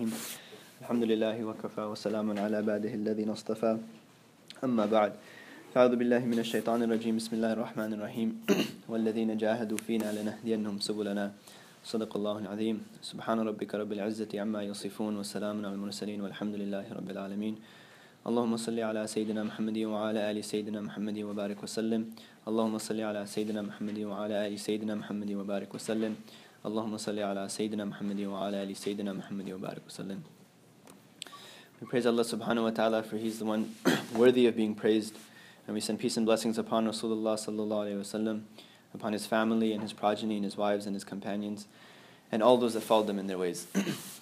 الرحيم. الحمد لله وكفى وسلام على عباده الذين اصطفى. أما بعد فأعوذ بالله من الشيطان الرجيم. بسم الله الرحمن الرحيم. والذين جاهدوا فينا لنهدينهم سبلنا. صدق الله العظيم. سبحان ربك رب العزة عما يصفون وسلام على المرسلين والحمد لله رب العالمين. اللهم صل على سيدنا محمد وعلى آل سيدنا محمد وبارك وسلم. اللهم صل على سيدنا محمد وعلى آل سيدنا محمد وبارك وسلم. Allahumma salli Sayyidina Muhammad wa ala ali Sayyidina Muhammad wa. We praise Allah subhanahu wa ta'ala for He's the one worthy of being praised. And we send peace and blessings upon Rasulullah sallallahu alayhi wasallam, upon his family and his progeny and his wives and his companions, and all those that followed them in their ways.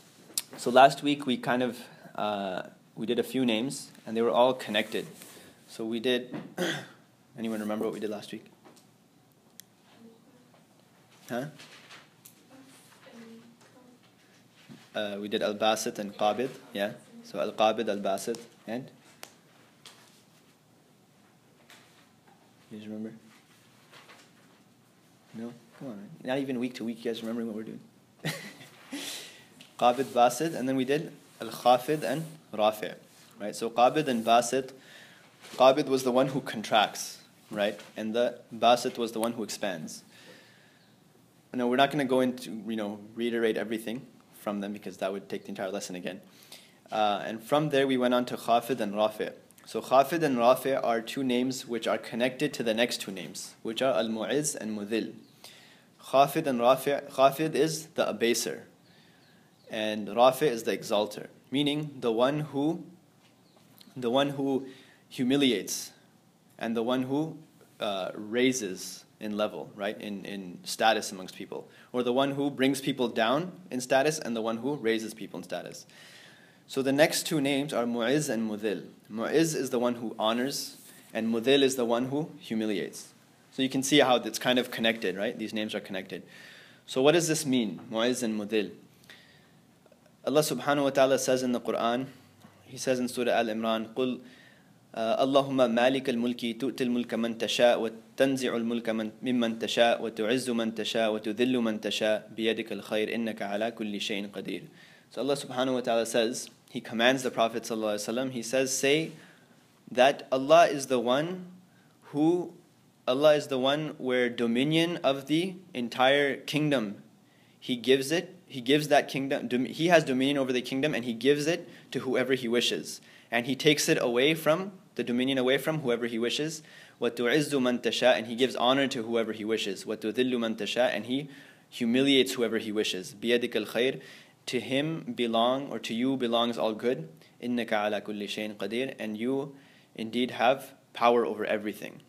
so last week we kind of uh, we did a few names and they were all connected. So we did. anyone remember what we did last week? Huh? Uh, we did Al Basit and Qabid, yeah. So Al Qabid, Al Basit, and you guys remember? No, come on. Not even week to week. You guys remembering what we're doing? Qabid, Basit, and then we did Al Khafid and Rafi'. Right. So Qabid and Basit. Qabid was the one who contracts, right, and the Basit was the one who expands. No, we're not going to go into you know reiterate everything from them because that would take the entire lesson again. Uh, and from there we went on to Khafid and Rafi'. So Khafid and Rafi' are two names which are connected to the next two names, which are Al Mu'izz and Mudhil. Khafid and Rafi' Khafid is the abaser, and Rafi' is the exalter, meaning the one who the one who humiliates and the one who uh, raises in level, right? In, in status amongst people. Or the one who brings people down in status and the one who raises people in status. So the next two names are Mu'izz and Mudhil. Mu'izz is the one who honors, and Mudhil is the one who humiliates. So you can see how it's kind of connected, right? These names are connected. So what does this mean, Mu'izz and Mudhil? Allah subhanahu wa ta'ala says in the Quran, He says in Surah Al Imran, قُلْ اللهم مالك الملك تؤتي الملك من تشاء وتنزع الملك من ممن تشاء وتعز من تشاء وتذل من تشاء بيدك الخير إنك على كل شيء قدير. So Allah subhanahu wa ta'ala says, He commands the Prophet sallallahu He says, say that Allah is the one who, Allah is the one where dominion of the entire kingdom, He gives it, He gives that kingdom, He has dominion over the kingdom and He gives it to whoever He wishes. And He takes it away from, the dominion away from whoever He wishes. وَتُعِزُّ مَن تَشَاء And He gives honor to whoever He wishes. وَتُذِلُّ مَن تَشَاء And He humiliates whoever He wishes. بِيَدِكَ الْخَيْرِ To Him belong, or to you belongs all good. إِنَّكَ عَلَى كُلِّ شَيْءٍ قَدِيرٍ And you indeed have power over everything.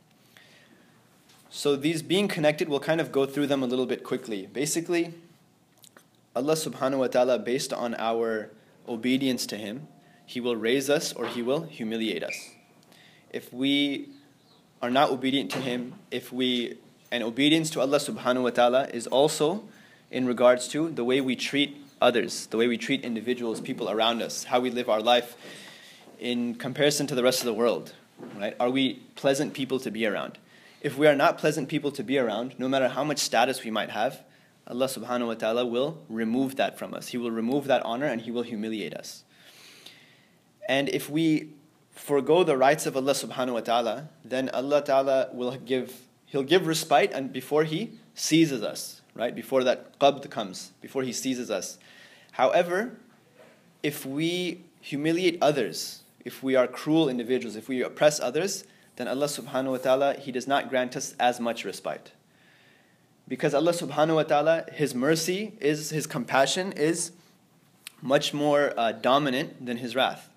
So these being connected, we'll kind of go through them a little bit quickly. Basically, Allah subhanahu wa ta'ala, based on our obedience to Him, he will raise us or He will humiliate us. If we are not obedient to Him, if we, and obedience to Allah subhanahu wa ta'ala is also in regards to the way we treat others, the way we treat individuals, people around us, how we live our life in comparison to the rest of the world. Right? Are we pleasant people to be around? If we are not pleasant people to be around, no matter how much status we might have, Allah subhanahu wa ta'ala will remove that from us. He will remove that honor and He will humiliate us. And if we forego the rights of Allah subhanahu wa ta'ala, then Allah ta'ala will give, He'll give respite and before He seizes us, right? Before that qabd comes, before He seizes us. However, if we humiliate others, if we are cruel individuals, if we oppress others, then Allah subhanahu wa ta'ala, He does not grant us as much respite. Because Allah subhanahu wa ta'ala, His mercy is, His compassion is much more uh, dominant than His wrath.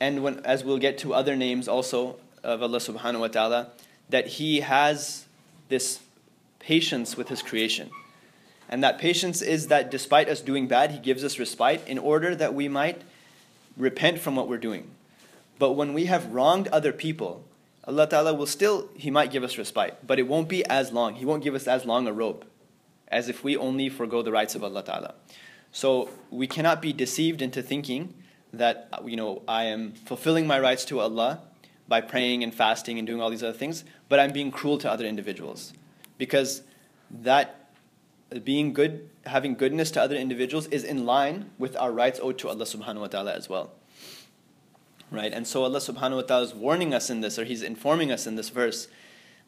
And when, as we'll get to other names also of Allah subhanahu wa ta'ala, that He has this patience with His creation. And that patience is that despite us doing bad, He gives us respite in order that we might repent from what we're doing. But when we have wronged other people, Allah Ta'ala will still, He might give us respite, but it won't be as long. He won't give us as long a rope as if we only forego the rights of Allah Ta'ala. So we cannot be deceived into thinking that, you know, I am fulfilling my rights to Allah by praying and fasting and doing all these other things, but I'm being cruel to other individuals. Because that being good, having goodness to other individuals is in line with our rights owed to Allah subhanahu wa ta'ala as well. Right? And so Allah subhanahu wa ta'ala is warning us in this, or He's informing us in this verse,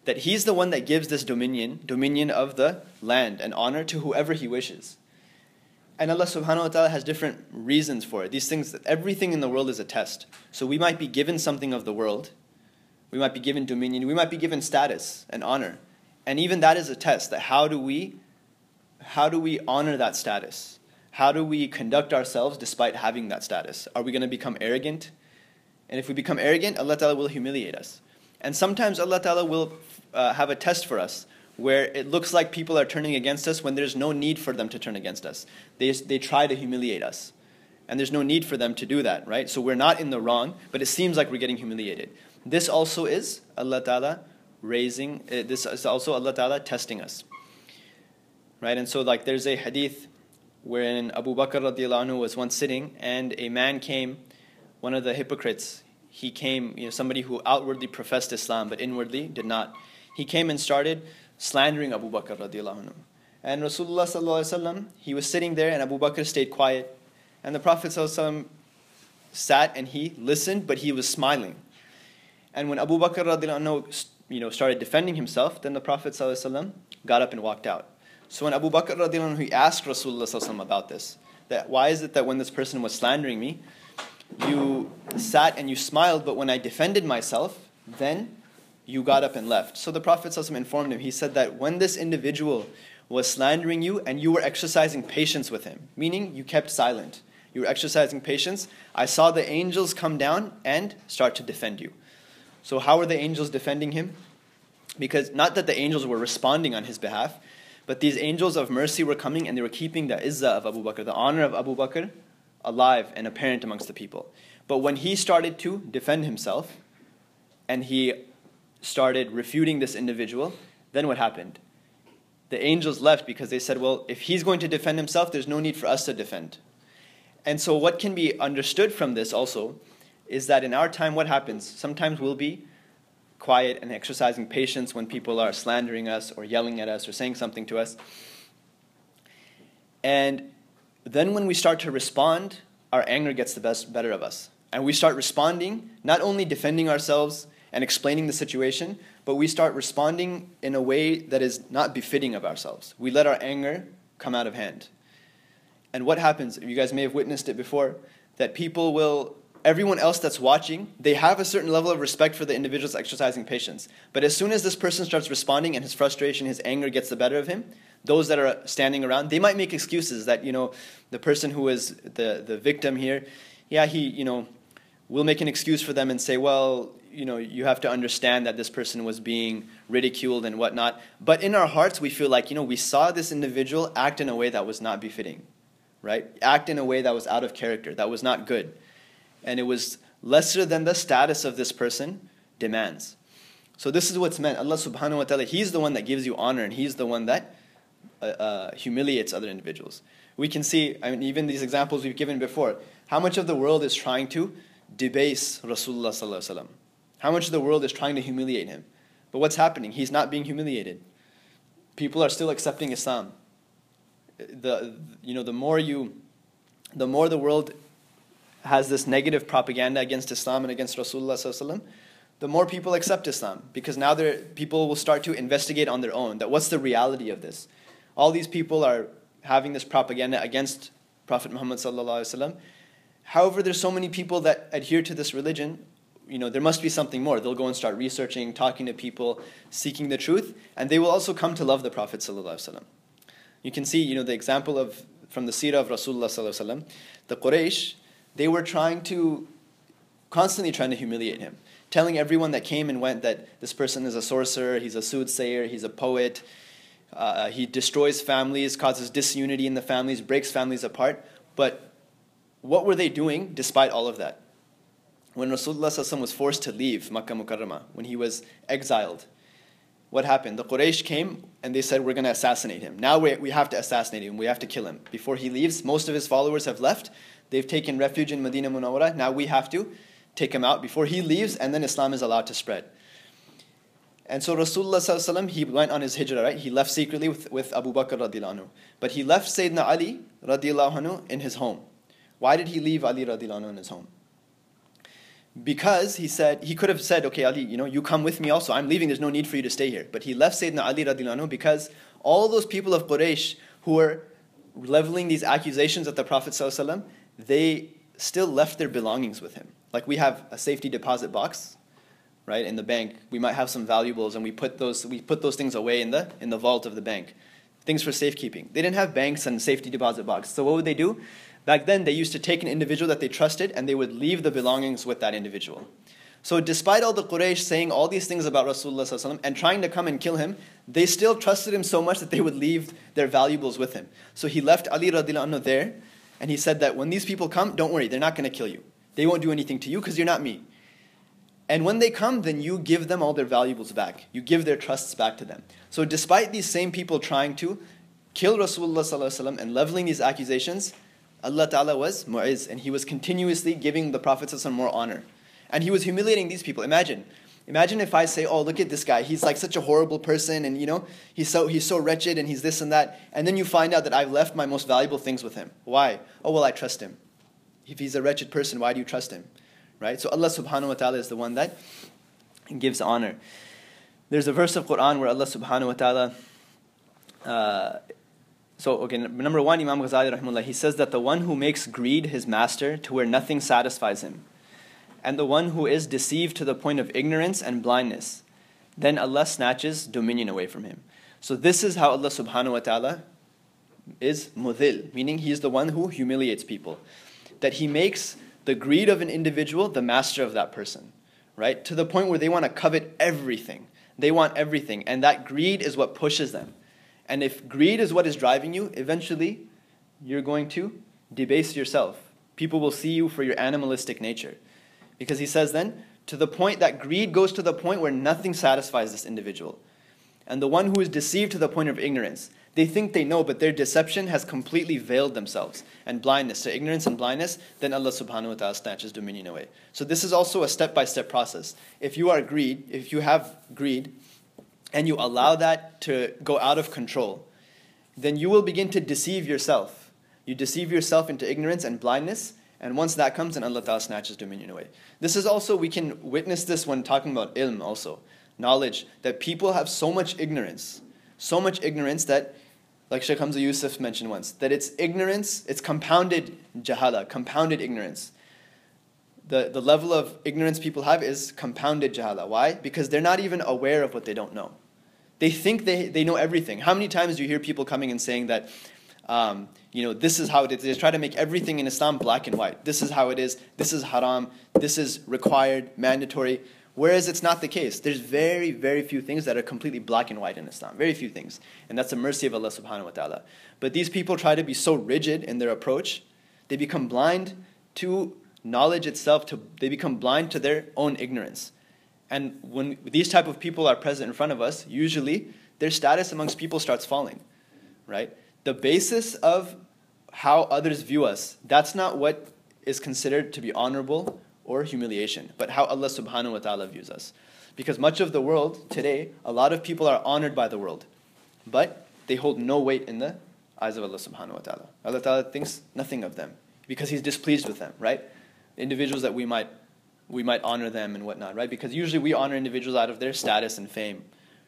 that He's the one that gives this dominion, dominion of the land and honor to whoever He wishes. And Allah subhanahu wa ta'ala has different reasons for it. These things, everything in the world is a test. So we might be given something of the world, we might be given dominion, we might be given status and honor. And even that is a test that how do we how do we honor that status? How do we conduct ourselves despite having that status? Are we going to become arrogant? And if we become arrogant, Allah Ta'ala will humiliate us. And sometimes Allah Ta'ala will uh, have a test for us where it looks like people are turning against us when there's no need for them to turn against us. They, they try to humiliate us. And there's no need for them to do that, right? So we're not in the wrong, but it seems like we're getting humiliated. This also is Allah Ta'ala raising, uh, this is also Allah Ta'ala testing us right? And so like there's a hadith wherein Abu Bakr anhu was once sitting and a man came, one of the hypocrites, he came, you know, somebody who outwardly professed Islam but inwardly did not. He came and started slandering Abu Bakr radiallahu anhu. And Rasulullah sallallahu he was sitting there and Abu Bakr stayed quiet. And the Prophet sallallahu sat and he listened, but he was smiling. And when Abu Bakr radiallahu anhu, you know, started defending himself, then the Prophet sallallahu got up and walked out. So when Abu Bakr radiallahu anhu, he asked Rasulullah about this, that why is it that when this person was slandering me, you sat and you smiled, but when I defended myself, then you got up and left. So the Prophet informed him. He said that when this individual was slandering you and you were exercising patience with him, meaning you kept silent, you were exercising patience, I saw the angels come down and start to defend you. So, how were the angels defending him? Because not that the angels were responding on his behalf, but these angels of mercy were coming and they were keeping the izzah of Abu Bakr, the honor of Abu Bakr, alive and apparent amongst the people. But when he started to defend himself and he started refuting this individual, then what happened? The angels left because they said, well, if he's going to defend himself, there's no need for us to defend. And so, what can be understood from this also is that in our time, what happens? Sometimes we'll be quiet and exercising patience when people are slandering us or yelling at us or saying something to us. And then when we start to respond, our anger gets the best better of us. And we start responding, not only defending ourselves and explaining the situation, but we start responding in a way that is not befitting of ourselves. We let our anger come out of hand. And what happens, you guys may have witnessed it before, that people will everyone else that's watching, they have a certain level of respect for the individuals exercising patience. But as soon as this person starts responding and his frustration, his anger gets the better of him, those that are standing around, they might make excuses that, you know, the person who is the, the victim here, yeah, he, you know, will make an excuse for them and say, well, you know, you have to understand that this person was being ridiculed and whatnot. But in our hearts, we feel like, you know, we saw this individual act in a way that was not befitting, right? Act in a way that was out of character, that was not good and it was lesser than the status of this person demands. So this is what's meant. Allah subhanahu wa ta'ala, He's the one that gives you honor and He's the one that uh, uh, humiliates other individuals. We can see, I mean, even these examples we've given before, how much of the world is trying to debase Rasulullah sallallahu How much of the world is trying to humiliate him? But what's happening? He's not being humiliated. People are still accepting Islam. The, you know, the more you, the more the world has this negative propaganda against Islam and against Rasulullah the more people accept Islam because now people will start to investigate on their own that what's the reality of this. All these people are having this propaganda against Prophet Muhammad However, there's so many people that adhere to this religion. You know, there must be something more. They'll go and start researching, talking to people, seeking the truth, and they will also come to love the Prophet You can see, you know, the example of from the seerah of Rasulullah the Quraysh they were trying to, constantly trying to humiliate him, telling everyone that came and went that this person is a sorcerer, he's a soothsayer, he's a poet, uh, he destroys families, causes disunity in the families, breaks families apart. But what were they doing despite all of that? When Rasulullah was forced to leave Makkah Mukarramah, when he was exiled, what happened? The Quraysh came and they said, We're going to assassinate him. Now we, we have to assassinate him. We have to kill him. Before he leaves, most of his followers have left. They've taken refuge in Medina Munawwara. Now we have to take him out before he leaves, and then Islam is allowed to spread. And so Rasulullah he went on his hijrah, right? He left secretly with, with Abu Bakr radiallahu anhu. But he left Sayyidina Ali radiallahu anhu in his home. Why did he leave Ali radiallahu anhu in his home? Because he said, he could have said, okay, Ali, you know, you come with me also. I'm leaving, there's no need for you to stay here. But he left Sayyidina Ali radiallahu anhu because all those people of Quraysh who were leveling these accusations at the Prophet they still left their belongings with him. Like we have a safety deposit box, right, in the bank. We might have some valuables and we put those, we put those things away in the, in the vault of the bank. Things for safekeeping. They didn't have banks and safety deposit box. So what would they do? Back then, they used to take an individual that they trusted and they would leave the belongings with that individual. So, despite all the Quraysh saying all these things about Rasulullah and trying to come and kill him, they still trusted him so much that they would leave their valuables with him. So, he left Ali anhu there and he said that when these people come, don't worry, they're not going to kill you. They won't do anything to you because you're not me. And when they come, then you give them all their valuables back. You give their trusts back to them. So, despite these same people trying to kill Rasulullah and leveling these accusations, Allah Ta'ala was mu'iz, and He was continuously giving the Prophet more honor. And He was humiliating these people. Imagine. Imagine if I say, oh, look at this guy. He's like such a horrible person, and you know, he's so, he's so wretched, and he's this and that. And then you find out that I've left my most valuable things with him. Why? Oh, well, I trust him. If he's a wretched person, why do you trust him? Right? So Allah subhanahu wa ta'ala is the one that gives honor. There's a verse of Quran where Allah subhanahu wa ta'ala uh, so, okay, number one, Imam Ghazali, rahimahullah, he says that the one who makes greed his master to where nothing satisfies him, and the one who is deceived to the point of ignorance and blindness, then Allah snatches dominion away from him. So, this is how Allah subhanahu wa ta'ala is mudhil, meaning He is the one who humiliates people. That He makes the greed of an individual the master of that person, right? To the point where they want to covet everything. They want everything, and that greed is what pushes them. And if greed is what is driving you, eventually you're going to debase yourself. People will see you for your animalistic nature. Because he says then, to the point that greed goes to the point where nothing satisfies this individual. And the one who is deceived to the point of ignorance, they think they know, but their deception has completely veiled themselves and blindness to ignorance and blindness, then Allah subhanahu wa ta'ala snatches dominion away. So this is also a step by step process. If you are greed, if you have greed, and you allow that to go out of control, then you will begin to deceive yourself. You deceive yourself into ignorance and blindness, and once that comes, then Allah Ta'ala snatches dominion away. This is also, we can witness this when talking about ilm also, knowledge, that people have so much ignorance, so much ignorance that, like Sheikh Hamza Yusuf mentioned once, that it's ignorance, it's compounded jahala, compounded ignorance. The, the level of ignorance people have is compounded jahala. Why? Because they're not even aware of what they don't know. They think they, they know everything. How many times do you hear people coming and saying that, um, you know, this is how it is? They try to make everything in Islam black and white. This is how it is. This is haram. This is required, mandatory. Whereas it's not the case. There's very, very few things that are completely black and white in Islam. Very few things. And that's the mercy of Allah subhanahu wa ta'ala. But these people try to be so rigid in their approach, they become blind to knowledge itself, to, they become blind to their own ignorance. And when these type of people are present in front of us, usually their status amongst people starts falling, right? The basis of how others view us, that's not what is considered to be honorable or humiliation, but how Allah subhanahu wa ta'ala views us. Because much of the world today, a lot of people are honored by the world, but they hold no weight in the eyes of Allah subhanahu wa ta'ala. Allah ta'ala thinks nothing of them because He's displeased with them, right? Individuals that we might we might honor them and whatnot, right? Because usually we honor individuals out of their status and fame,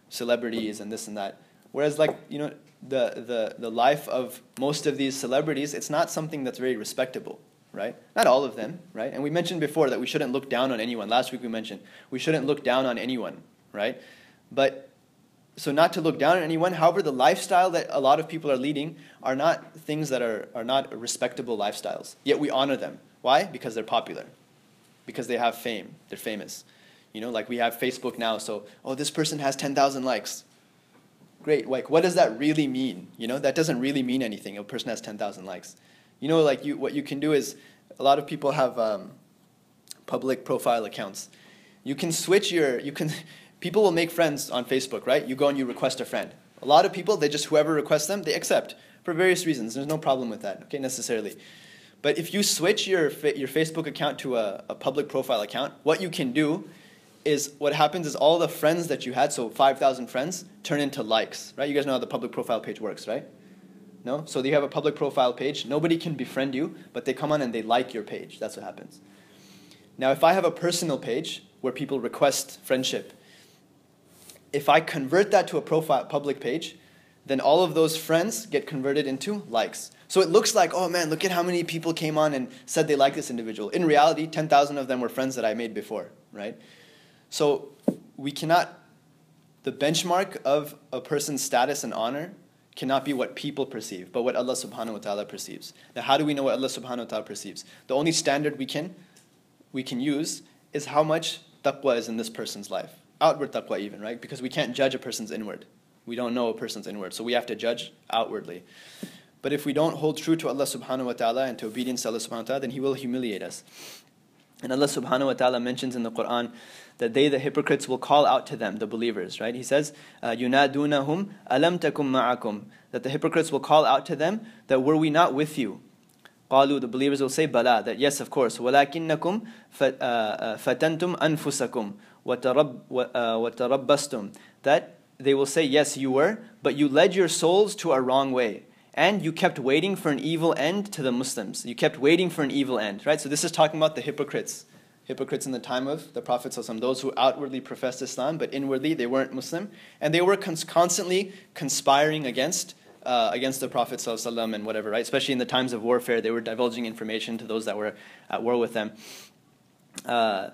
celebrities and this and that. Whereas, like, you know, the, the, the life of most of these celebrities, it's not something that's very respectable, right? Not all of them, right? And we mentioned before that we shouldn't look down on anyone. Last week we mentioned we shouldn't look down on anyone, right? But so not to look down on anyone, however, the lifestyle that a lot of people are leading are not things that are, are not respectable lifestyles. Yet we honor them. Why? Because they're popular because they have fame. They're famous. You know, like we have Facebook now, so, oh, this person has 10,000 likes. Great. Like, what does that really mean? You know, that doesn't really mean anything. A person has 10,000 likes. You know, like, you, what you can do is, a lot of people have um, public profile accounts. You can switch your, you can, people will make friends on Facebook, right? You go and you request a friend. A lot of people, they just, whoever requests them, they accept for various reasons. There's no problem with that, okay, necessarily. But if you switch your, your Facebook account to a, a public profile account, what you can do is what happens is all the friends that you had, so 5,000 friends, turn into likes, right? You guys know how the public profile page works, right? No? So you have a public profile page. Nobody can befriend you, but they come on and they like your page. That's what happens. Now, if I have a personal page where people request friendship, if I convert that to a profile public page, then all of those friends get converted into likes. So it looks like, oh man, look at how many people came on and said they like this individual. In reality, 10,000 of them were friends that I made before, right? So we cannot, the benchmark of a person's status and honor cannot be what people perceive, but what Allah subhanahu wa ta'ala perceives. Now, how do we know what Allah subhanahu wa ta'ala perceives? The only standard we can, we can use is how much taqwa is in this person's life. Outward taqwa, even, right? Because we can't judge a person's inward. We don't know a person's inward, so we have to judge outwardly. But if we don't hold true to Allah subhanahu wa ta'ala and to obedience to Allah subhanahu wa ta'ala, then He will humiliate us. And Allah subhanahu wa ta'ala mentions in the Quran that they, the hypocrites, will call out to them, the believers, right? He says, يُنَادُونَهُمْ أَلَمْ تَكُمْ مَعَكُمْ That the hypocrites will call out to them that were we not with you? قالوا, the believers will say, bala, that yes, of course. وَلَكِنَّكُمْ فَتَنْتُمْ أَنفُسَكُمْ وَتَرَبَّسْتُمْ That they will say, yes, you were, but you led your souls to a wrong way and you kept waiting for an evil end to the Muslims. You kept waiting for an evil end, right? So this is talking about the hypocrites. Hypocrites in the time of the Prophet, those who outwardly professed Islam, but inwardly they weren't Muslim. And they were cons- constantly conspiring against, uh, against the Prophet and whatever, right? Especially in the times of warfare, they were divulging information to those that were at war with them. Uh,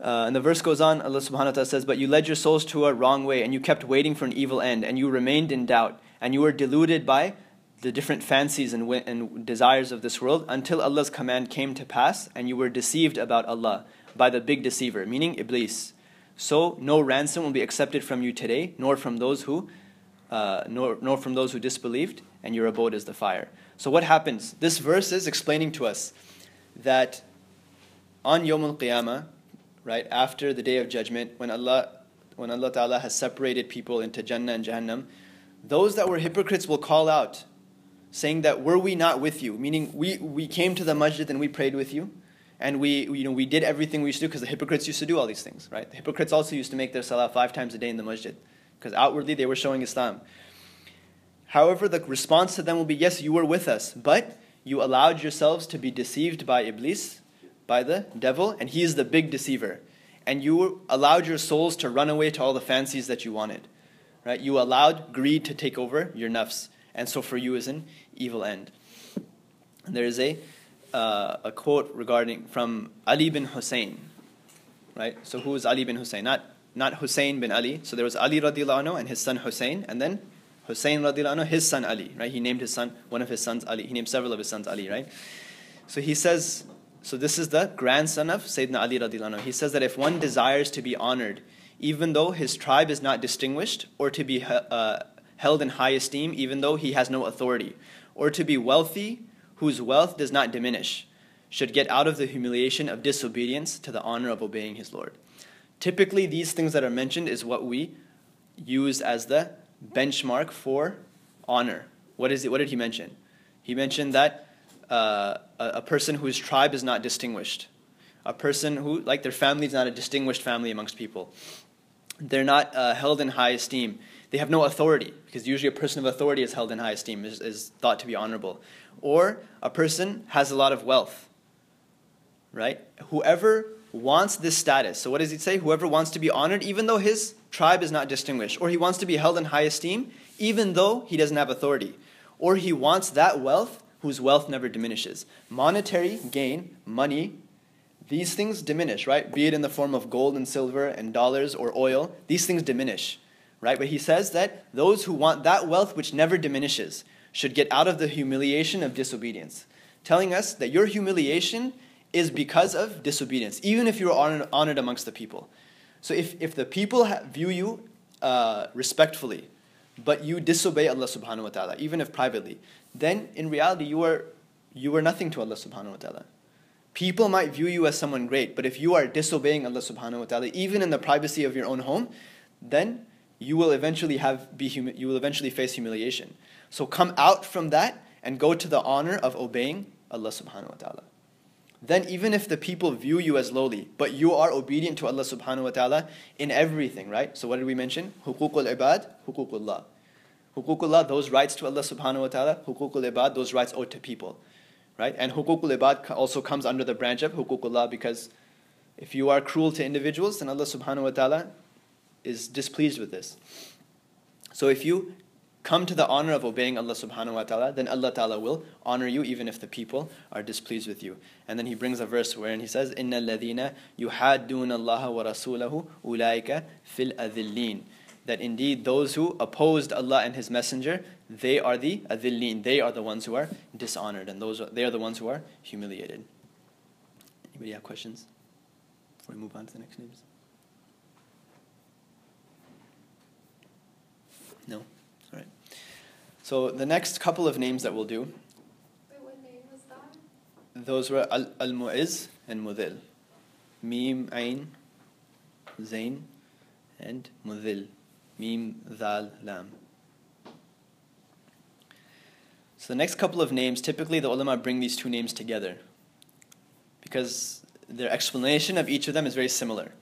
uh, and the verse goes on, Allah subhanahu wa ta'ala says, But you led your souls to a wrong way, and you kept waiting for an evil end, and you remained in doubt and you were deluded by the different fancies and, and desires of this world until Allah's command came to pass and you were deceived about Allah by the big deceiver, meaning Iblis. So no ransom will be accepted from you today, nor from those who, uh, nor, nor from those who disbelieved, and your abode is the fire. So what happens? This verse is explaining to us that on Yom Al Qiyamah, right after the day of judgment, when Allah, when Allah Taala has separated people into Jannah and Jahannam, those that were hypocrites will call out, saying that were we not with you, meaning we, we came to the masjid and we prayed with you, and we, you know, we did everything we used to do because the hypocrites used to do all these things, right? The hypocrites also used to make their salah five times a day in the masjid because outwardly they were showing Islam. However, the response to them will be, yes, you were with us, but you allowed yourselves to be deceived by Iblis, by the devil, and he is the big deceiver. And you allowed your souls to run away to all the fancies that you wanted right? You allowed greed to take over your nafs, and so for you is an evil end. And there is a uh, a quote regarding from Ali bin Hussein, right? So who is Ali bin Hussein? Not not Hussein bin Ali. So there was Ali radiallahu anhu and his son Hussein, and then Hussein radiallahu anhu, his son Ali, right? He named his son, one of his sons Ali. He named several of his sons Ali, right? So he says, so this is the grandson of Sayyidina Ali radiallahu anhu. He says that if one desires to be honored even though his tribe is not distinguished, or to be uh, held in high esteem, even though he has no authority, or to be wealthy, whose wealth does not diminish, should get out of the humiliation of disobedience to the honor of obeying his Lord. Typically, these things that are mentioned is what we use as the benchmark for honor. What is it? What did he mention? He mentioned that uh, a, a person whose tribe is not distinguished, a person who, like their family is not a distinguished family amongst people, they're not uh, held in high esteem. They have no authority, because usually a person of authority is held in high esteem, is, is thought to be honorable. Or a person has a lot of wealth, right? Whoever wants this status, so what does he say? Whoever wants to be honored, even though his tribe is not distinguished, or he wants to be held in high esteem, even though he doesn't have authority, or he wants that wealth whose wealth never diminishes. Monetary gain, money, these things diminish, right? Be it in the form of gold and silver and dollars or oil, these things diminish, right? But he says that those who want that wealth which never diminishes should get out of the humiliation of disobedience, telling us that your humiliation is because of disobedience, even if you're honored, honored amongst the people. So if, if the people view you uh, respectfully, but you disobey Allah subhanahu wa ta'ala, even if privately, then in reality you are, you are nothing to Allah subhanahu wa ta'ala. People might view you as someone great, but if you are disobeying Allah subhanahu wa ta'ala, even in the privacy of your own home, then you will eventually have be humi- you will eventually face humiliation. So come out from that and go to the honor of obeying Allah subhanahu wa ta'ala. then even if the people view you as lowly, but you are obedient to Allah subhanahu wa ta'ala in everything, right? So what did we mention? Hukukul ibad, hukukullah. Hukukullah, those rights to Allah subhanahu wa ta'ala, hukukul ibad, those rights owed to people Right? And hukukul ibad also comes under the branch of hukukullah because if you are cruel to individuals, then Allah subhanahu wa ta'ala is displeased with this. So if you come to the honor of obeying Allah subhanahu wa ta'ala, then Allah ta'ala will honor you even if the people are displeased with you. And then he brings a verse wherein he says, إِنَّ الَّذِينَ يُحَادُّونَ اللَّهَ وَرَسُولَهُ أُولَٰئِكَ فِي الْأَذِلِّينَ that indeed those who opposed Allah and His Messenger, they are the adillin, they are the ones who are dishonored, and those are, they are the ones who are humiliated. Anybody have questions before we move on to the next names? No? All right. So the next couple of names that we'll do. Wait, what name was that? Those were Al Al Mu'izz and Mudil. Mim Ain Zain and Mudil. Mim Dal Lam. So the next couple of names, typically the ulama bring these two names together because their explanation of each of them is very similar.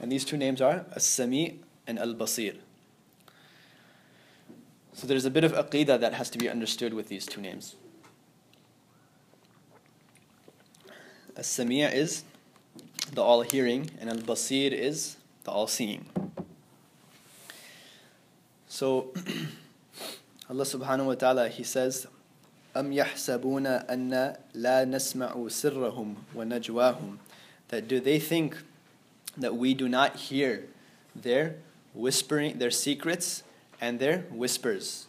And these two names are As-Sami and Al-Basir. So there's a bit of aqidah that has to be understood with these two names. As-Sami' is the all-hearing and Al-Basir is the all-seeing. So Allah subhanahu wa ta'ala he says أم يحسبون أن لا نسمع سرهم ونجواهم that do they think that we do not hear their whispering their secrets and their whispers.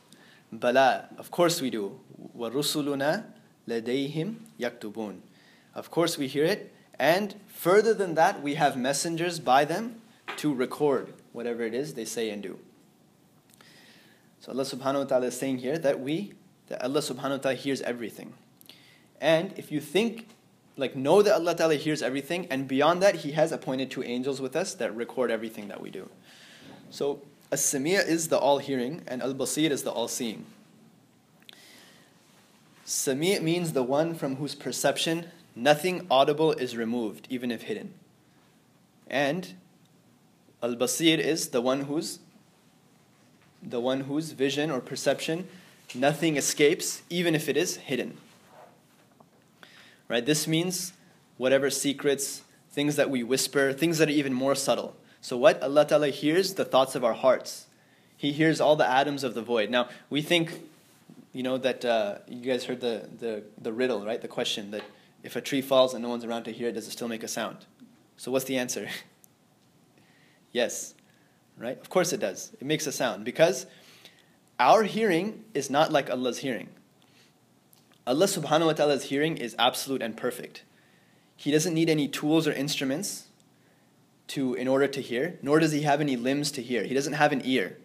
Bala, of course we do. وَرُسُلُنَا لَدَيْهِمْ يَكْتُبُونَ Of course we hear it. And further than that, we have messengers by them to record whatever it is they say and do. So Allah subhanahu wa ta'ala is saying here that we, that Allah subhanahu wa ta'ala hears everything. And if you think, like know that Allah ta'ala hears everything, and beyond that, He has appointed two angels with us that record everything that we do. So as-Sami' is the all-hearing and Al-Basir is the all-seeing. Sami' means the one from whose perception nothing audible is removed, even if hidden. And Al-Basir is the one whose the one whose vision or perception nothing escapes, even if it is hidden. Right? This means whatever secrets, things that we whisper, things that are even more subtle. So what Allah Ta'ala hears the thoughts of our hearts. He hears all the atoms of the void. Now we think, you know, that uh, you guys heard the, the, the riddle, right? The question that if a tree falls and no one's around to hear it, does it still make a sound? So what's the answer? yes. Right? Of course it does. It makes a sound because our hearing is not like Allah's hearing. Allah subhanahu wa ta'ala's hearing is absolute and perfect. He doesn't need any tools or instruments to in order to hear, nor does he have any limbs to hear. He doesn't have an ear.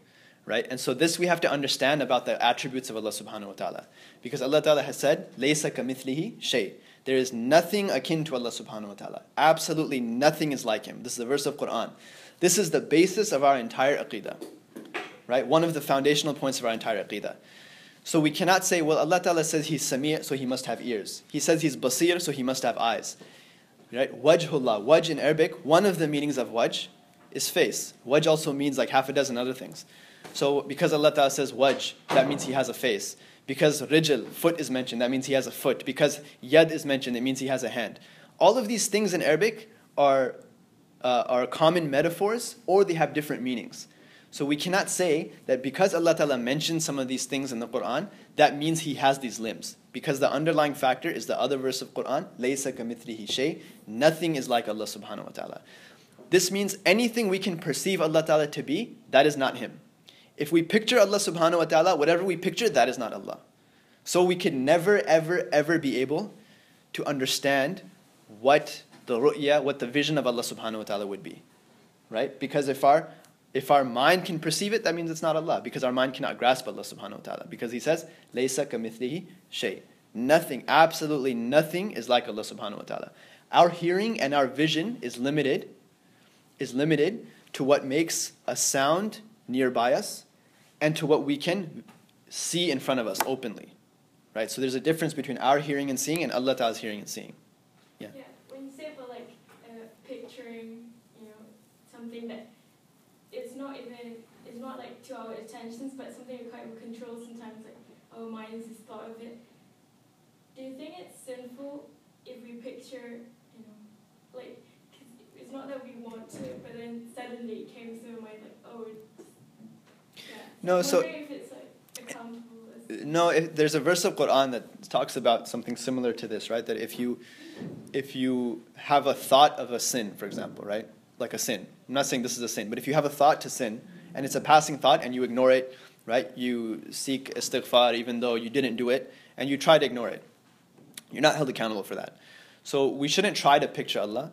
Right? And so this we have to understand about the attributes of Allah subhanahu wa ta'ala. Because Allah ta'ala has said, Laysa kamithlihi shay. There is nothing akin to Allah subhanahu wa ta'ala. Absolutely nothing is like him. This is the verse of Quran. This is the basis of our entire aqidah. Right? One of the foundational points of our entire aqidah. So we cannot say, well, Allah Ta'ala says He's Sami', so He must have ears. He says He's Basir, so He must have eyes. Right? Wajhullah. Wajh in Arabic, one of the meanings of wajh is face. Wajh also means like half a dozen other things. So because Allah Ta'ala says wajh, that means He has a face. Because rijl, foot is mentioned, that means He has a foot. Because yad is mentioned, it means He has a hand. All of these things in Arabic are, uh, are common metaphors or they have different meanings. So we cannot say that because Allah Ta'ala mentioned some of these things in the Quran, that means He has these limbs. Because the underlying factor is the other verse of Quran, Laysa kamithlihi shay. Nothing is like Allah subhanahu wa ta'ala. This means anything we can perceive Allah Ta'ala to be, that is not Him. If we picture Allah subhanahu wa ta'ala, whatever we picture, that is not Allah. So we can never, ever, ever be able to understand what the ru'ya, what the vision of Allah subhanahu wa ta'ala would be. Right? Because if our if our mind can perceive it, that means it's not Allah, because our mind cannot grasp Allah subhanahu wa ta'ala. Because He says, Laysa kamithlihi shay. Nothing, absolutely nothing is like Allah subhanahu wa ta'ala. Our hearing and our vision is limited, is limited to what makes a sound nearby us and to what we can see in front of us openly. Right? So there's a difference between our hearing and seeing and Allah Ta'ala's hearing and seeing. Yeah. picturing, you know, something that it's not even it's not like to our attentions, but something we can't control sometimes, like our minds is thought of it. Do you think it's sinful if we picture, you know, like, it's not that we want to, but then suddenly it came to our mind, like, oh, yeah. No, so. If it's like accountable. Uh, no, if, there's a verse of Quran that talks about something similar to this, right? That if you, if you have a thought of a sin, for example, right, like a sin. I'm not saying this is a sin, but if you have a thought to sin, and it's a passing thought, and you ignore it, right? You seek istighfar even though you didn't do it, and you try to ignore it. You're not held accountable for that. So we shouldn't try to picture Allah.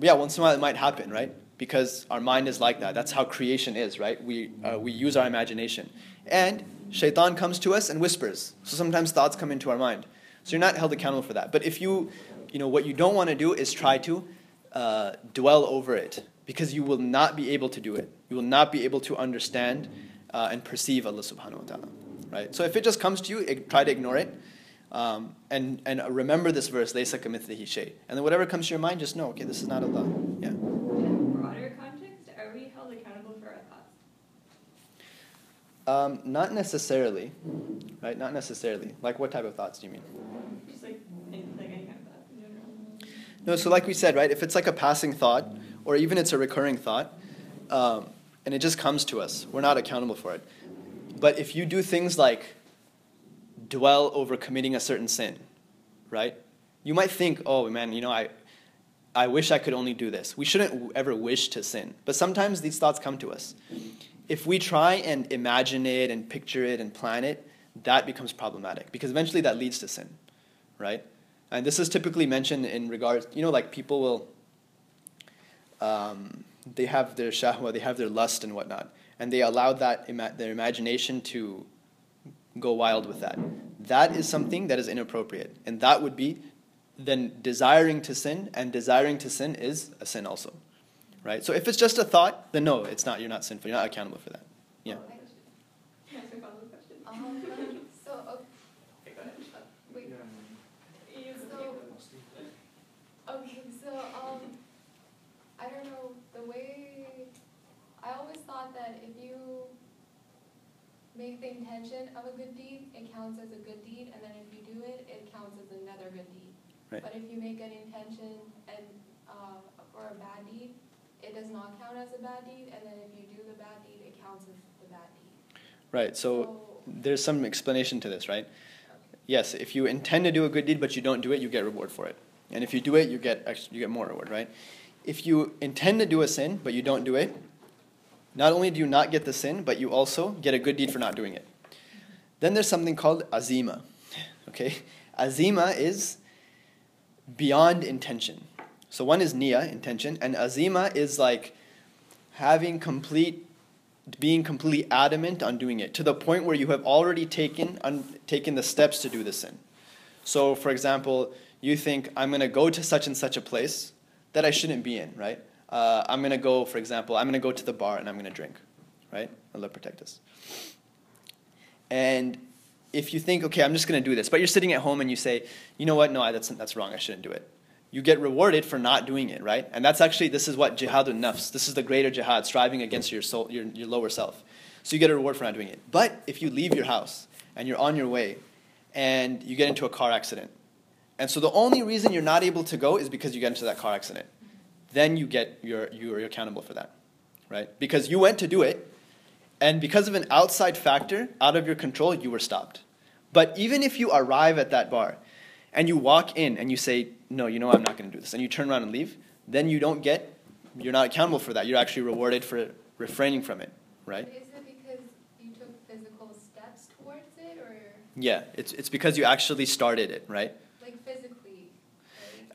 Yeah, once in a while it might happen, right? Because our mind is like that. That's how creation is, right? We, uh, we use our imagination. And shaitan comes to us and whispers. So sometimes thoughts come into our mind. So you're not held accountable for that. But if you, you know, what you don't want to do is try to uh, dwell over it because you will not be able to do it. You will not be able to understand uh, and perceive Allah subhanahu wa ta'ala. Right? So if it just comes to you, try to ignore it. Um, and, and remember this verse, Laysa kamithlihi shay. And then whatever comes to your mind, just know, okay, this is not Allah. Yeah. In broader context, are we held accountable for our thoughts? Um, not necessarily, right? Not necessarily. Like what type of thoughts do you mean? Just like, like any kind of thought in general. No, so like we said, right? If it's like a passing thought, or even it's a recurring thought, um, and it just comes to us, we're not accountable for it. But if you do things like dwell over committing a certain sin, right? You might think, oh man, you know, I, I wish I could only do this. We shouldn't ever wish to sin. But sometimes these thoughts come to us. If we try and imagine it and picture it and plan it, that becomes problematic because eventually that leads to sin, right? And this is typically mentioned in regards, you know, like people will, um, they have their shahwa, they have their lust and whatnot, and they allow that their imagination to go wild with that. That is something that is inappropriate. And that would be then desiring to sin, and desiring to sin is a sin also. Right? So if it's just a thought, then no, it's not, you're not sinful. You're not accountable for that. Yeah. Um, so, okay, wait. So, okay, so, um, I don't know, the way, I always thought that if you make the intention of a good deed, it counts as a good deed, and then if you do it, it counts as another good deed. Right. But if you make an intention and uh, for a bad deed, it does not count as a bad deed, and then if you do the bad deed, it counts as the bad deed. Right. So, so there's some explanation to this, right? Yes, if you intend to do a good deed but you don't do it, you get reward for it, and if you do it, you get you get more reward, right? If you intend to do a sin but you don't do it, not only do you not get the sin, but you also get a good deed for not doing it. Then there's something called azima. Okay? Azima is beyond intention. So one is niya, intention, and azima is like having complete being completely adamant on doing it to the point where you have already taken un, taken the steps to do the sin. So for example, you think I'm going to go to such and such a place that I shouldn't be in, right? Uh, I'm going to go, for example, I'm going to go to the bar and I'm going to drink, right? Allah protect us. And if you think, okay, I'm just going to do this, but you're sitting at home and you say, you know what, no, that's, that's wrong, I shouldn't do it. You get rewarded for not doing it, right? And that's actually, this is what jihadun nafs, this is the greater jihad, striving against your, soul, your, your lower self. So you get a reward for not doing it. But if you leave your house and you're on your way and you get into a car accident, and so the only reason you're not able to go is because you get into that car accident then you get your you're accountable for that, right? Because you went to do it, and because of an outside factor out of your control, you were stopped. But even if you arrive at that bar, and you walk in and you say, "No, you know I'm not going to do this," and you turn around and leave, then you don't get you're not accountable for that. You're actually rewarded for refraining from it, right? But is it because you took physical steps towards it, or? Yeah, it's it's because you actually started it, right?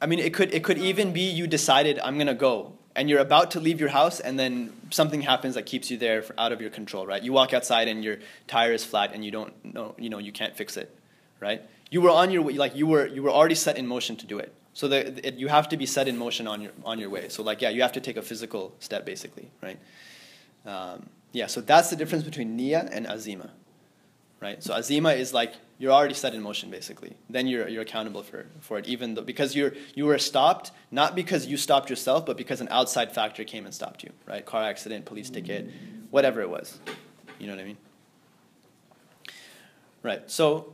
I mean, it could it could even be you decided I'm gonna go, and you're about to leave your house, and then something happens that keeps you there for, out of your control, right? You walk outside and your tire is flat, and you don't know, you know, you can't fix it, right? You were on your way, like you were you were already set in motion to do it. So the, it, you have to be set in motion on your on your way. So like yeah, you have to take a physical step basically, right? Um, yeah, so that's the difference between niya and azima, right? So azima is like you're already set in motion basically. Then you're, you're accountable for, for it, even though, because you're, you were stopped, not because you stopped yourself, but because an outside factor came and stopped you, right? Car accident, police ticket, whatever it was. You know what I mean? Right. So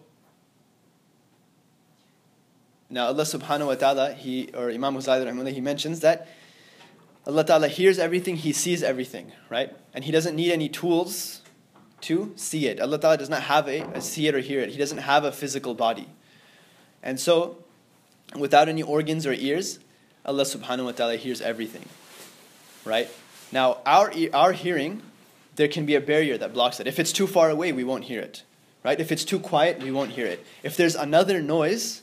now Allah subhanahu wa ta'ala, he or Imam Ghazali he mentions that Allah Ta'ala hears everything, He sees everything, right? And He doesn't need any tools to see it. Allah Ta'ala does not have a, a see it or hear it. He doesn't have a physical body. And so, without any organs or ears, Allah subhanahu wa ta'ala hears everything. Right? Now, our, our hearing, there can be a barrier that blocks it. If it's too far away, we won't hear it. Right? If it's too quiet, we won't hear it. If there's another noise,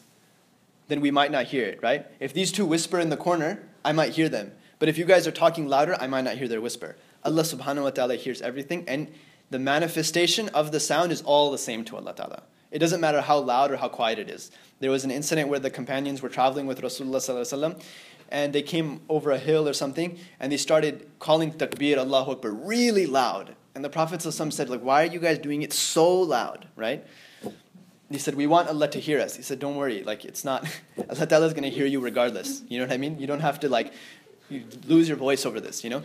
then we might not hear it, right? If these two whisper in the corner, I might hear them. But if you guys are talking louder, I might not hear their whisper. Allah subhanahu wa ta'ala hears everything, and the manifestation of the sound is all the same to Allah ta'ala. It doesn't matter how loud or how quiet it is. There was an incident where the companions were traveling with Rasulullah and they came over a hill or something and they started calling takbir Allahu Akbar really loud. And the Prophet said, like, why are you guys doing it so loud, right? He said, we want Allah to hear us. He said, don't worry, like it's not, Allah Ta'ala is going to hear you regardless. You know what I mean? You don't have to like you lose your voice over this, you know?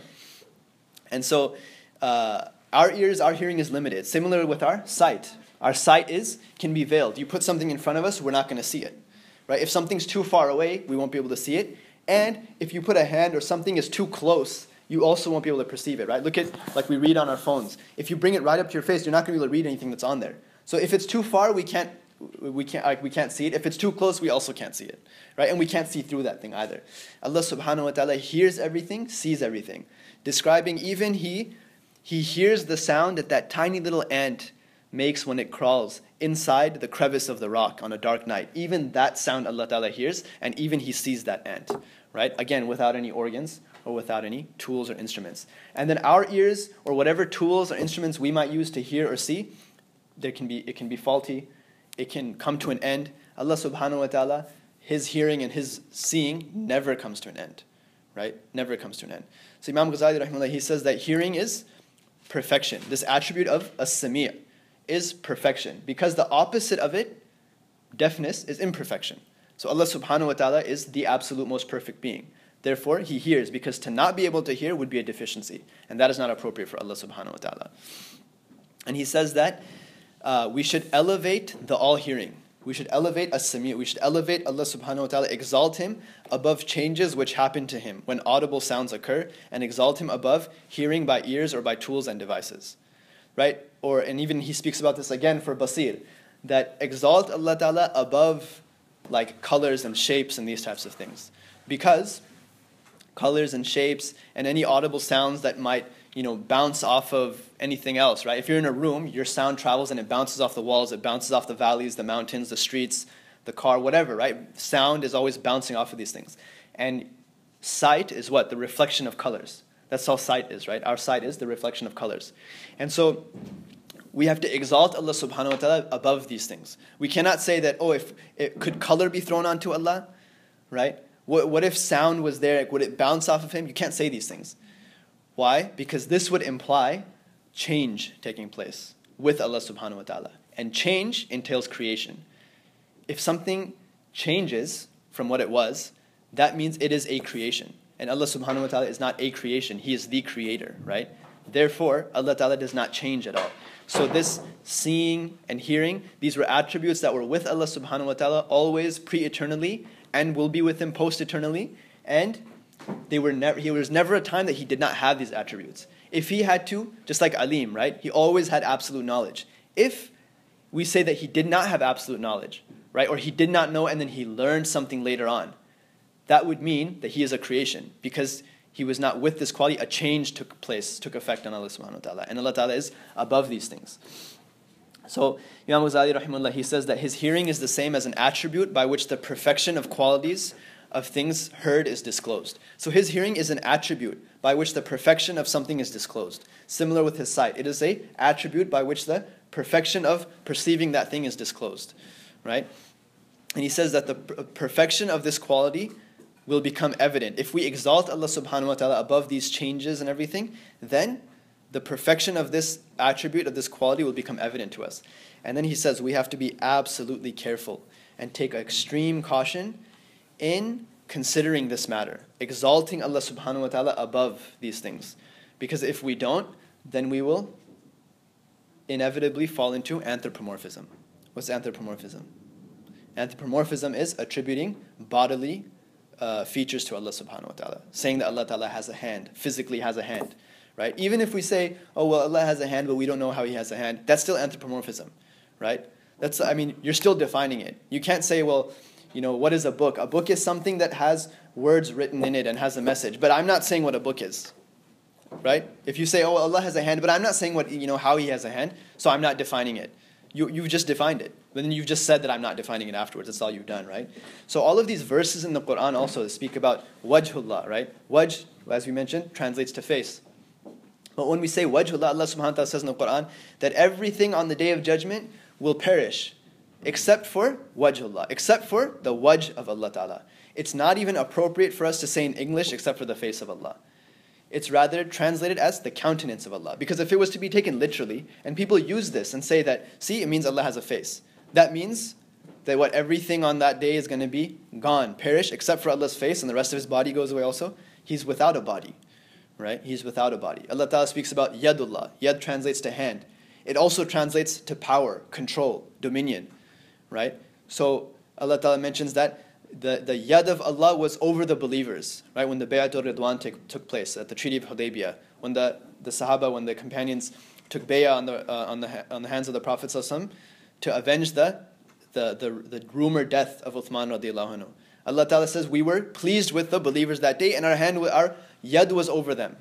And so uh, our ears, our hearing is limited. Similar with our sight. Our sight is can be veiled. You put something in front of us, we're not going to see it. Right? If something's too far away, we won't be able to see it. And if you put a hand or something is too close, you also won't be able to perceive it, right? Look at like we read on our phones. If you bring it right up to your face, you're not going to be able to read anything that's on there. So if it's too far, we can't we can't like, we can't see it. If it's too close, we also can't see it, right? And we can't see through that thing either. Allah Subhanahu wa Taala hears everything, sees everything, describing even he he hears the sound that that tiny little ant makes when it crawls inside the crevice of the rock on a dark night. Even that sound Allah Ta'ala hears, and even He sees that ant, right? Again, without any organs or without any tools or instruments. And then our ears, or whatever tools or instruments we might use to hear or see, there can be, it can be faulty, it can come to an end. Allah subhanahu wa ta'ala, His hearing and His seeing never comes to an end, right? Never comes to an end. So Imam Ghazali, he says that hearing is perfection. This attribute of a is perfection because the opposite of it, deafness, is imperfection. So Allah subhanahu wa ta'ala is the absolute most perfect being. Therefore, He hears because to not be able to hear would be a deficiency, and that is not appropriate for Allah subhanahu wa ta'ala. And He says that uh, we should elevate the all hearing. We should elevate as sami. We should elevate Allah subhanahu wa ta'ala, exalt Him above changes which happen to Him when audible sounds occur, and exalt Him above hearing by ears or by tools and devices. Right? Or, and even He speaks about this again for Basir, that exalt Allah ta'ala above like colors and shapes and these types of things. Because colors and shapes and any audible sounds that might you know, bounce off of anything else, right? If you're in a room, your sound travels and it bounces off the walls, it bounces off the valleys, the mountains, the streets, the car, whatever, right? Sound is always bouncing off of these things. And sight is what? The reflection of colors. That's all sight is, right? Our sight is the reflection of colors. And so we have to exalt Allah subhanahu wa ta'ala above these things. We cannot say that, oh, if it, could color be thrown onto Allah, right? What, what if sound was there? Would it bounce off of Him? You can't say these things. Why? Because this would imply change taking place with Allah subhanahu wa ta'ala. And change entails creation. If something changes from what it was, that means it is a creation. And Allah subhanahu wa ta'ala is not a creation, He is the creator, right? Therefore, Allah ta'ala does not change at all. So this seeing and hearing, these were attributes that were with Allah subhanahu wa ta'ala always pre-eternally and will be with him post-eternally. And they were never, he was never a time that he did not have these attributes. If he had to, just like Alim, right? He always had absolute knowledge. If we say that he did not have absolute knowledge, right? Or he did not know and then he learned something later on, that would mean that he is a creation because he was not with this quality. A change took place, took effect on Allah subhanahu wa ta'ala. And Allah ta'ala is above these things. So Imam Ghazali rahimahullah, he says that his hearing is the same as an attribute by which the perfection of qualities of things heard is disclosed. So his hearing is an attribute by which the perfection of something is disclosed. Similar with his sight, it is a attribute by which the perfection of perceiving that thing is disclosed, right? And he says that the perfection of this quality will become evident if we exalt Allah subhanahu wa ta'ala above these changes and everything, then the perfection of this attribute, of this quality, will become evident to us. And then he says we have to be absolutely careful and take extreme caution in considering this matter, exalting Allah subhanahu wa ta'ala above these things. Because if we don't, then we will inevitably fall into anthropomorphism. What's anthropomorphism? Anthropomorphism is attributing bodily uh, features to Allah subhanahu wa ta'ala, saying that Allah ta'ala has a hand, physically has a hand, right? Even if we say, oh, well, Allah has a hand, but we don't know how He has a hand, that's still anthropomorphism, right? That's, I mean, you're still defining it. You can't say, well, you know, what is a book? A book is something that has words written in it and has a message, but I'm not saying what a book is, right? If you say, oh, Allah has a hand, but I'm not saying what, you know, how He has a hand, so I'm not defining it. You, you've just defined it. But then you've just said that I'm not defining it afterwards. That's all you've done, right? So all of these verses in the Quran also speak about wajhullah, right? Wajh, as we mentioned, translates to face. But when we say wajhullah, Allah subhanahu wa ta'ala says in the Quran that everything on the day of judgment will perish except for wajhullah, except for the wajh of Allah ta'ala. It's not even appropriate for us to say in English except for the face of Allah. It's rather translated as the countenance of Allah. Because if it was to be taken literally, and people use this and say that, see, it means Allah has a face, that means that what everything on that day is going to be gone, perish, except for Allah's face, and the rest of his body goes away also. He's without a body, right? He's without a body. Allah Ta'ala speaks about yadullah. Yad translates to hand. It also translates to power, control, dominion, right? So Allah Ta'ala mentions that the, the yad of Allah was over the believers, right? When the Bay'at al-Ridwan took, took place at the Treaty of Hudaybiyah, when the, the Sahaba, when the companions took bay'ah on the, uh, on, the, on the hands of the Prophet to avenge the, the, the, the rumored death of Uthman radiallahu anhu. Allah Ta'ala says, we were pleased with the believers that day and our hand, our yad was over them.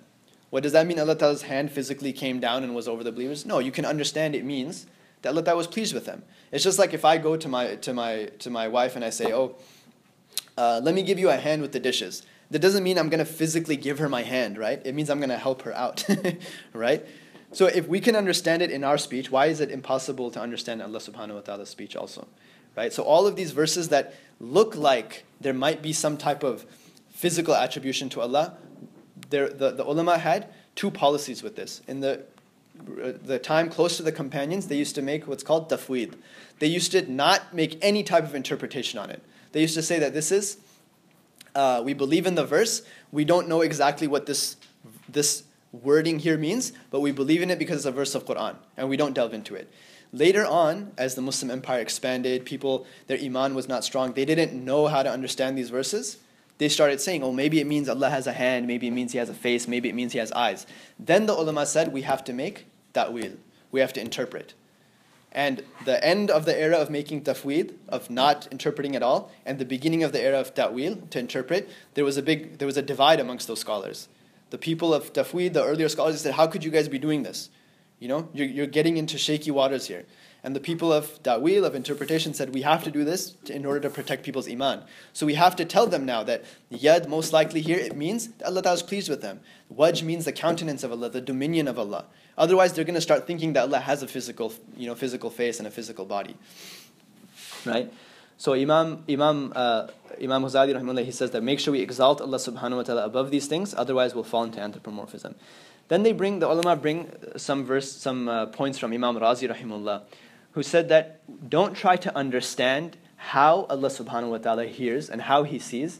What does that mean? Allah Ta'ala's hand physically came down and was over the believers? No, you can understand it means that Allah was pleased with them. It's just like if I go to my, to my, to my wife and I say, oh, uh, let me give you a hand with the dishes. That doesn't mean I'm going to physically give her my hand, right? It means I'm going to help her out, right? So if we can understand it in our speech, why is it impossible to understand Allah subhanahu wa ta'ala's speech also? Right? So all of these verses that look like there might be some type of physical attribution to Allah, there, the, the ulama had two policies with this. In the, the time close to the companions, they used to make what's called tafweed. They used to not make any type of interpretation on it. They used to say that this is, uh, we believe in the verse, we don't know exactly what this, this wording here means, but we believe in it because it's a verse of Quran, and we don't delve into it. Later on, as the Muslim empire expanded, people, their iman was not strong, they didn't know how to understand these verses. They started saying, oh, maybe it means Allah has a hand, maybe it means He has a face, maybe it means He has eyes. Then the ulama said, we have to make ta'wil, we have to interpret. And the end of the era of making tafweed, of not interpreting at all, and the beginning of the era of ta'wil, to interpret, there was a big, there was a divide amongst those scholars. The people of tafweed, the earlier scholars, said, how could you guys be doing this? You know, you're, you're getting into shaky waters here. And the people of ta'wil, of interpretation, said, we have to do this to, in order to protect people's iman. So we have to tell them now that yad, most likely here, it means that Allah is pleased with them. Wajh means the countenance of Allah, the dominion of Allah. Otherwise, they're going to start thinking that Allah has a physical, you know, physical face and a physical body. Right? So Imam Imam uh, Imam Ghazali rahimahullah, he says that make sure we exalt Allah subhanahu wa ta'ala above these things, otherwise we'll fall into anthropomorphism. Then they bring the ulama bring some verse some uh, points from Imam Razi rahimahullah, who said that don't try to understand how Allah subhanahu wa ta'ala hears and how he sees,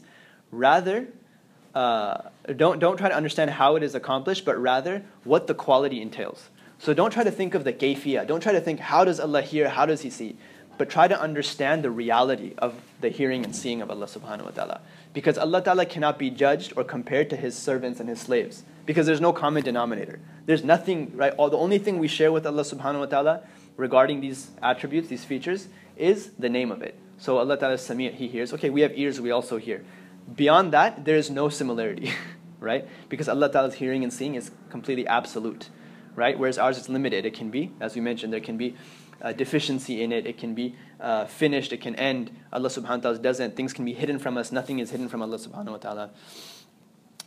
rather uh, don't, don't try to understand how it is accomplished, but rather what the quality entails. So don't try to think of the kayfiyah. Don't try to think, how does Allah hear? How does He see? But try to understand the reality of the hearing and seeing of Allah subhanahu wa ta'ala. Because Allah ta'ala cannot be judged or compared to His servants and His slaves. Because there's no common denominator. There's nothing, right? All, the only thing we share with Allah subhanahu wa ta'ala regarding these attributes, these features, is the name of it. So Allah ta'ala is Sami' He hears. Okay, we have ears, we also hear. Beyond that, there is no similarity, right? Because Allah Ta'ala's hearing and seeing is completely absolute, right? Whereas ours is limited. It can be, as we mentioned, there can be a deficiency in it. It can be uh, finished. It can end. Allah Subhanahu wa Taala doesn't. Things can be hidden from us. Nothing is hidden from Allah Subhanahu wa Taala.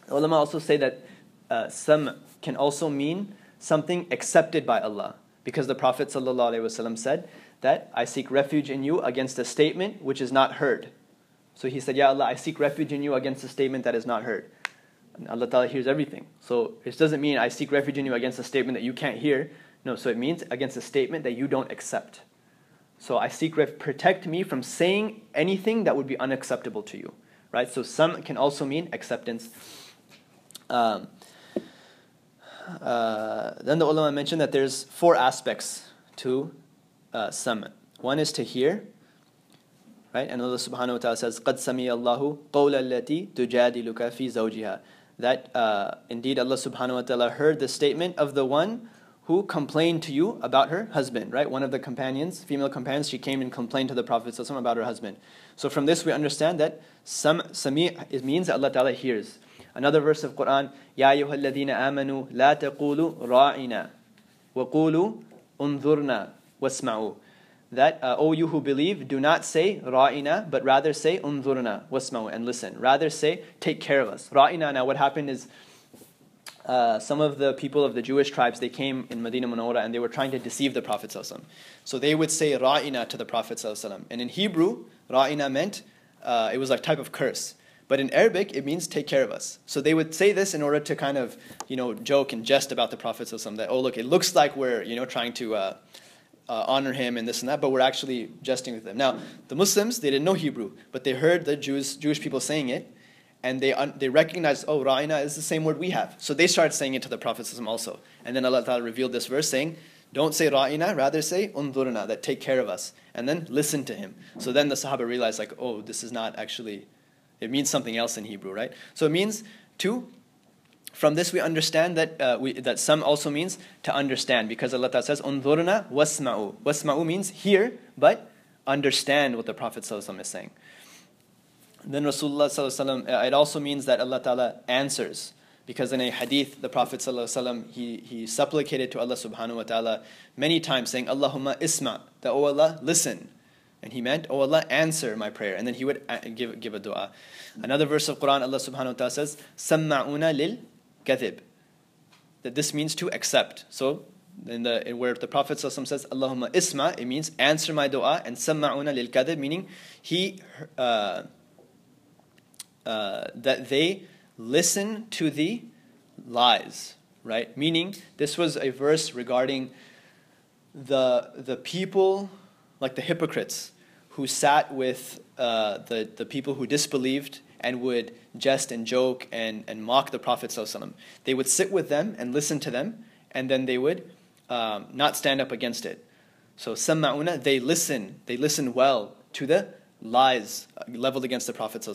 Ulama also say that uh, some can also mean something accepted by Allah, because the Prophet ﷺ said that I seek refuge in you against a statement which is not heard. So he said, Ya Allah, I seek refuge in you against a statement that is not heard. And Allah Ta'ala hears everything. So it doesn't mean I seek refuge in you against a statement that you can't hear. No, so it means against a statement that you don't accept. So I seek ref- protect me from saying anything that would be unacceptable to you. Right? So some can also mean acceptance. Um, uh, then the ulama mentioned that there's four aspects to uh. One is to hear, right? And Allah subhanahu wa ta'ala says, قَدْ سَمِيَ اللَّهُ قَوْلَ الَّتِي تُجَادِلُكَ فِي زَوْجِهَا That uh, indeed Allah subhanahu wa ta'ala heard the statement of the one who complained to you about her husband, right? One of the companions, female companions, she came and complained to the Prophet about her husband. So from this we understand that sam, sami it means that Allah Ta'ala hears. Another verse of Quran, Ya ayyuhalladhina amanu la taqulu ra'ina wa qulu unzurna wasma'u. That, uh, O you who believe, do not say ra'ina, but rather say unzurna wasma'u, and listen. Rather say, take care of us. Ra'ina, now what happened is, uh, some of the people of the Jewish tribes, they came in Medina Munawwara and they were trying to deceive the Prophet So they would say ra'ina to the Prophet And in Hebrew, ra'ina meant, uh, it was a type of curse. But in Arabic, it means take care of us. So they would say this in order to kind of, you know, joke and jest about the Prophet that, oh, look, it looks like we're, you know, trying to uh, honor him and this and that, but we're actually jesting with them. Now, the Muslims, they didn't know Hebrew, but they heard the Jews, Jewish people saying it, and they, un- they recognized, oh, ra'ina is the same word we have. So they started saying it to the Prophet also. And then Allah Ta'ala revealed this verse saying, don't say ra'ina, rather say undurna, that take care of us. And then listen to him. So then the Sahaba realized, like, oh, this is not actually it means something else in Hebrew, right? So it means to. From this, we understand that uh, we, that some also means to understand, because Allah Ta'ala says, "Unzurna wasma'u." Wasma'u means hear, but understand what the Prophet ﷺ is saying. Then Rasulullah ﷺ, uh, it also means that Allah Ta'ala answers. Because in a hadith, the Prophet ﷺ, he, he supplicated to Allah subhanahu wa ta'ala many times saying, Allahumma isma, that, O Allah, listen. And he meant, Oh Allah, answer my prayer. And then he would uh, give, give a dua. Another verse of Quran, Allah subhanahu wa ta'ala says, Samma'una lil kathib. That this means to accept. So, in the in where the Prophet says, Allahumma isma, it means answer my dua, and samma'una lil kadhib, meaning he, uh, uh, that they listen to the lies, right? Meaning, this was a verse regarding the, the people like the hypocrites who sat with uh, the, the people who disbelieved and would jest and joke and, and mock the Prophet. They would sit with them and listen to them, and then they would um, not stand up against it. So, samma'una, they listen, they listen well to the lies leveled against the Prophet.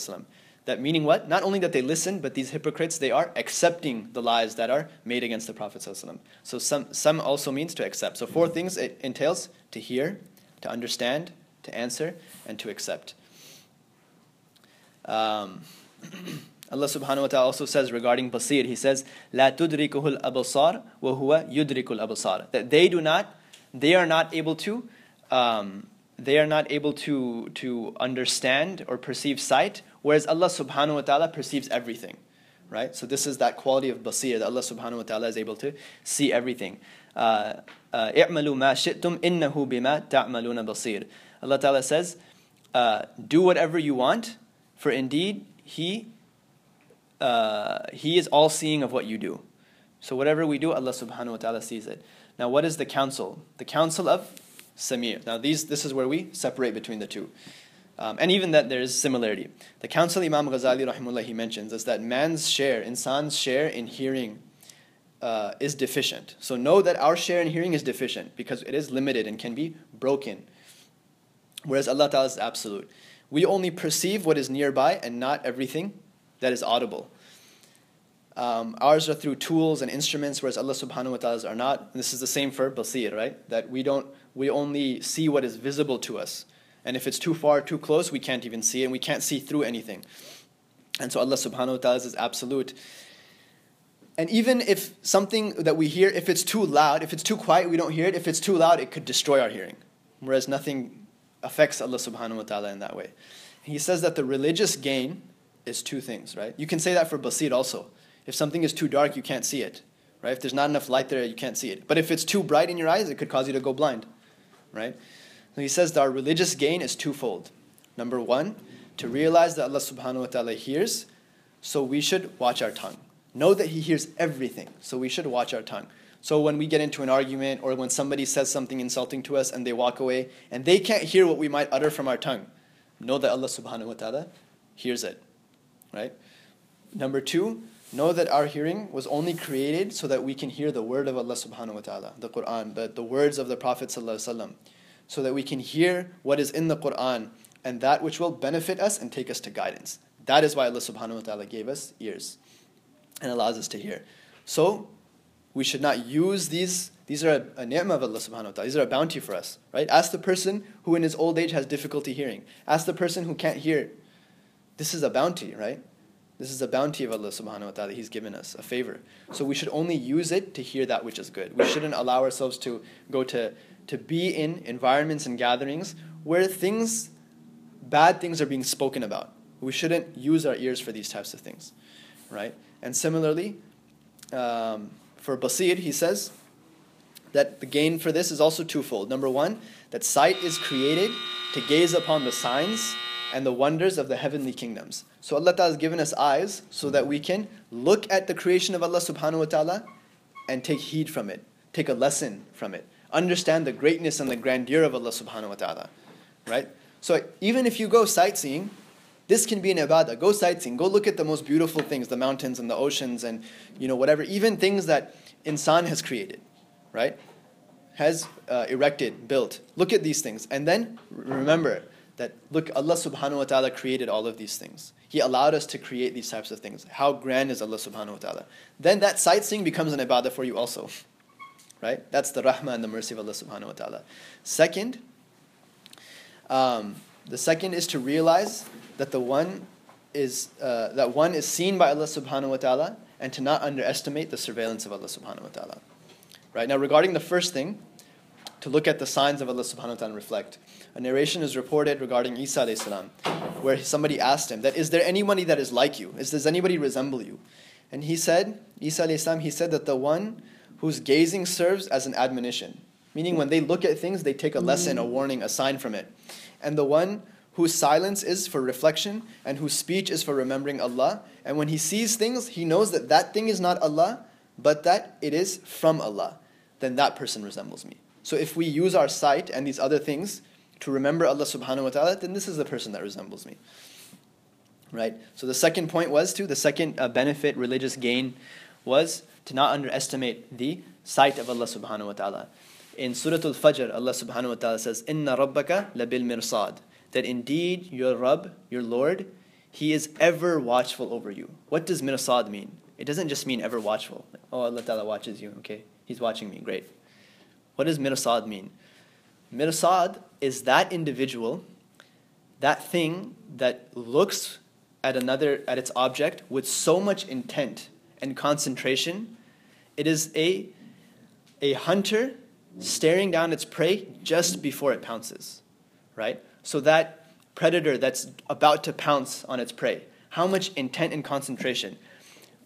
That meaning what? Not only that they listen, but these hypocrites, they are accepting the lies that are made against the Prophet. So, some, some also means to accept. So, four things it entails to hear, to understand, to answer, and to accept. Um, Allah subhanahu wa ta'ala also says regarding Basir, He says, La tudrikuhul abasar wa huwa yudrikul abasar. That they do not, they are not able to, um, they are not able to, to understand or perceive sight, whereas Allah subhanahu wa ta'ala perceives everything. Right? So this is that quality of basir that Allah subhanahu wa ta'ala is able to see everything. Uh, اعملوا ما شئتم إنه بما تعملون بصير. Allah Ta'ala says, uh, do whatever you want, for indeed He uh, He is all seeing of what you do. So whatever we do, Allah Subhanahu wa Ta'ala sees it. Now what is the counsel? The counsel of Sami'. Now these this is where we separate between the two. Um, and even that there is similarity. The counsel Imam Ghazali rahimullah he mentions is that man's share, insan's share in hearing uh, is deficient. So know that our share in hearing is deficient because it is limited and can be broken. Whereas Allah Ta'ala is absolute. We only perceive what is nearby and not everything that is audible. Um, ours are through tools and instruments, whereas Allah subhanahu wa ta'ala's are not. And this is the same for basir, right? That we don't we only see what is visible to us. And if it's too far, too close, we can't even see it, and we can't see through anything. And so Allah subhanahu wa ta'ala is absolute. And even if something that we hear, if it's too loud, if it's too quiet, we don't hear it. If it's too loud, it could destroy our hearing. Whereas nothing affects Allah subhanahu wa ta'ala in that way. He says that the religious gain is two things, right? You can say that for basir also. If something is too dark, you can't see it, right? If there's not enough light there, you can't see it. But if it's too bright in your eyes, it could cause you to go blind, right? So he says that our religious gain is twofold. Number one, to realize that Allah subhanahu wa ta'ala hears, so we should watch our tongue know that He hears everything. So we should watch our tongue. So when we get into an argument or when somebody says something insulting to us and they walk away and they can't hear what we might utter from our tongue, know that Allah subhanahu wa ta'ala hears it. Right? Number two, know that our hearing was only created so that we can hear the word of Allah subhanahu wa ta'ala, the Quran, the, the words of the Prophet sallallahu so that we can hear what is in the Quran and that which will benefit us and take us to guidance. That is why Allah subhanahu wa ta'ala gave us ears and allows us to hear. So we should not use these these are a, a ni'mah of Allah subhanahu wa ta'ala. These are a bounty for us. Right? Ask the person who in his old age has difficulty hearing. Ask the person who can't hear. This is a bounty, right? This is a bounty of Allah subhanahu wa ta'ala. That He's given us a favor. So we should only use it to hear that which is good. We shouldn't allow ourselves to go to, to be in environments and gatherings where things, bad things are being spoken about. We shouldn't use our ears for these types of things. Right? And similarly, um, for Basir, he says that the gain for this is also twofold. Number one, that sight is created to gaze upon the signs and the wonders of the heavenly kingdoms. So Allah Ta'ala has given us eyes so that we can look at the creation of Allah subhanahu wa ta'ala and take heed from it, take a lesson from it, understand the greatness and the grandeur of Allah subhanahu wa ta'ala. Right? So even if you go sightseeing, this can be an ibadah. Go sightseeing. Go look at the most beautiful things, the mountains and the oceans and you know whatever, even things that insan has created, right? Has uh, erected, built. Look at these things, and then remember that look, Allah subhanahu wa ta'ala created all of these things. He allowed us to create these types of things. How grand is Allah subhanahu wa ta'ala? Then that sightseeing becomes an ibadah for you also. Right? That's the rahmah and the mercy of Allah subhanahu wa ta'ala. Second, um, the second is to realize that the one is uh, that one is seen by Allah subhanahu wa ta'ala and to not underestimate the surveillance of Allah subhanahu wa ta'ala. Right? Now regarding the first thing, to look at the signs of Allah subhanahu wa ta'ala and reflect. A narration is reported regarding Isa salam, where somebody asked him that is there anybody that is like you? Is does anybody resemble you? And he said, Isa salam, he said that the one whose gazing serves as an admonition. Meaning when they look at things, they take a lesson, a warning, a sign from it. And the one whose silence is for reflection and whose speech is for remembering Allah. And when he sees things, he knows that that thing is not Allah, but that it is from Allah. Then that person resembles me. So if we use our sight and these other things to remember Allah subhanahu wa ta'ala, then this is the person that resembles me. Right? So the second point was to, the second uh, benefit, religious gain, was to not underestimate the sight of Allah subhanahu wa ta'ala. In Surah Al-Fajr, Allah subhanahu wa ta'ala says, Inna rabbaka labil mirsad. That indeed your Rabb, your Lord, He is ever watchful over you. What does mirsad mean? It doesn't just mean ever watchful. oh, Allah ta'ala watches you, okay? He's watching me, great. What does mirsad mean? Mirsad is that individual, that thing that looks at another, at its object with so much intent and concentration. It is a, a hunter staring down its prey just before it pounces, right? So that predator that's about to pounce on its prey, how much intent and concentration?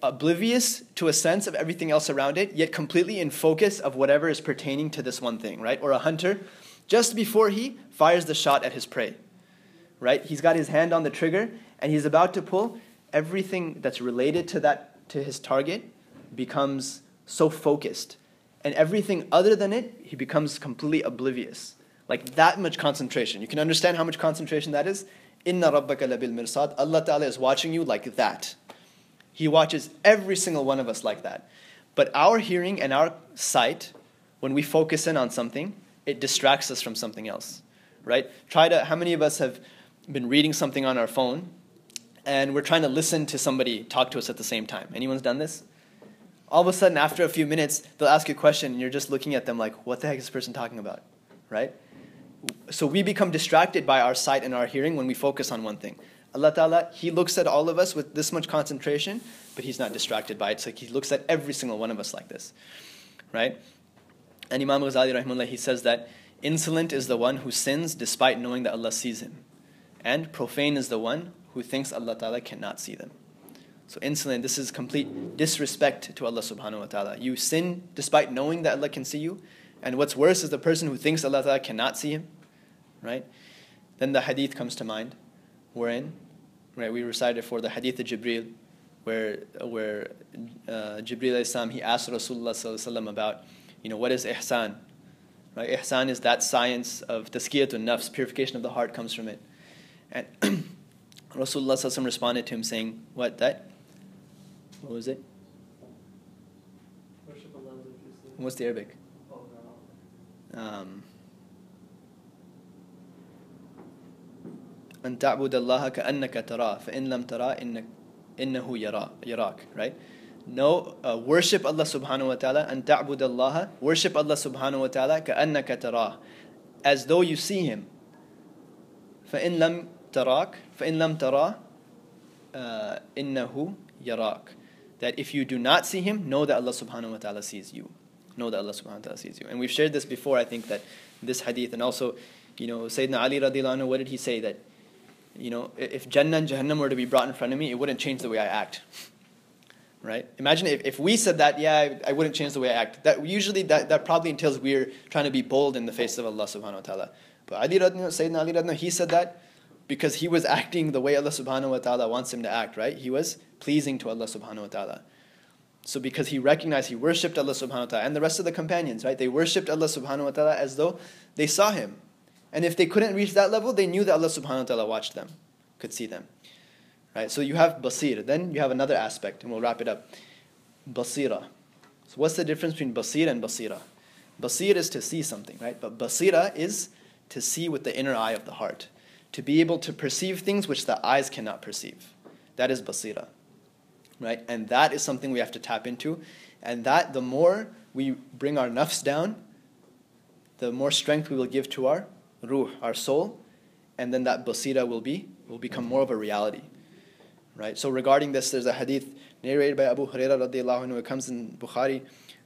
Oblivious to a sense of everything else around it, yet completely in focus of whatever is pertaining to this one thing, right? Or a hunter, just before he fires the shot at his prey, right? He's got his hand on the trigger and he's about to pull. Everything that's related to that, to his target, becomes so focused and everything other than it, he becomes completely oblivious. Like that much concentration. You can understand how much concentration that is? Inna rabbaka labil mirsad. Allah Ta'ala is watching you like that. He watches every single one of us like that. But our hearing and our sight, when we focus in on something, it distracts us from something else. Right? Try to how many of us have been reading something on our phone and we're trying to listen to somebody talk to us at the same time. Anyone's done this? All of a sudden, after a few minutes, they'll ask you a question, and you're just looking at them like, what the heck is this person talking about? Right? So we become distracted by our sight and our hearing when we focus on one thing. Allah Ta'ala, He looks at all of us with this much concentration, but He's not distracted by it. So He looks at every single one of us like this. Right? And Imam Ghazali, rahimahullah, he says that insolent is the one who sins despite knowing that Allah sees him. And profane is the one who thinks Allah Ta'ala cannot see them. So insolent, this is complete disrespect to Allah subhanahu wa ta'ala. You sin despite knowing that Allah can see you. And what's worse is the person who thinks Allah ta'ala cannot see him. Right? Then the hadith comes to mind, wherein right, we recited for the hadith of Jibreel, where where uh, Jibril Islam he asked Rasulullah about, you know, what is ihsan? Right? Ihsan is that science of tazkiyatun nafs, purification of the heart comes from it. And Rasulullah responded to him saying, what that? What was it? What's the Arabic? Um, أن تعبد الله كأنك تراه فإن لم تراه إنك إنه يرى يراك right no uh, worship Allah subhanahu wa ta'ala and ta'bud Allah worship Allah subhanahu wa ta'ala كأنك تراه as though you see him فإن لم تراك فإن لم تراه uh, إنه يراك that if you do not see him know that Allah subhanahu wa ta'ala sees you know that Allah subhanahu wa ta'ala sees you and we've shared this before I think that this hadith and also you know Sayyidina Ali radiallahu anhu what did he say that you know, if Jannah and Jahannam were to be brought in front of me, it wouldn't change the way I act. Right? Imagine if, if we said that, yeah, I, I wouldn't change the way I act. That usually that, that probably entails we're trying to be bold in the face of Allah subhanahu wa ta'ala. But Ali Radna, Sayyidina Ali Radna, he said that because he was acting the way Allah subhanahu wa ta'ala wants him to act, right? He was pleasing to Allah subhanahu wa ta'ala. So because he recognized he worshipped Allah subhanahu wa ta'ala and the rest of the companions, right? They worshipped Allah subhanahu wa ta'ala as though they saw him. And if they couldn't reach that level, they knew that Allah subhanahu wa ta'ala watched them, could see them. Right? So you have basir. Then you have another aspect, and we'll wrap it up. Basira. So what's the difference between basir and basira? Basir is to see something, right? But basira is to see with the inner eye of the heart. To be able to perceive things which the eyes cannot perceive. That is basira. Right? And that is something we have to tap into. And that the more we bring our nafs down, the more strength we will give to our ruh, our soul, and then that basira will be will become more of a reality. Right? So regarding this, there's a hadith narrated by Abu Hurairah radiallahu anhu. It comes in Bukhari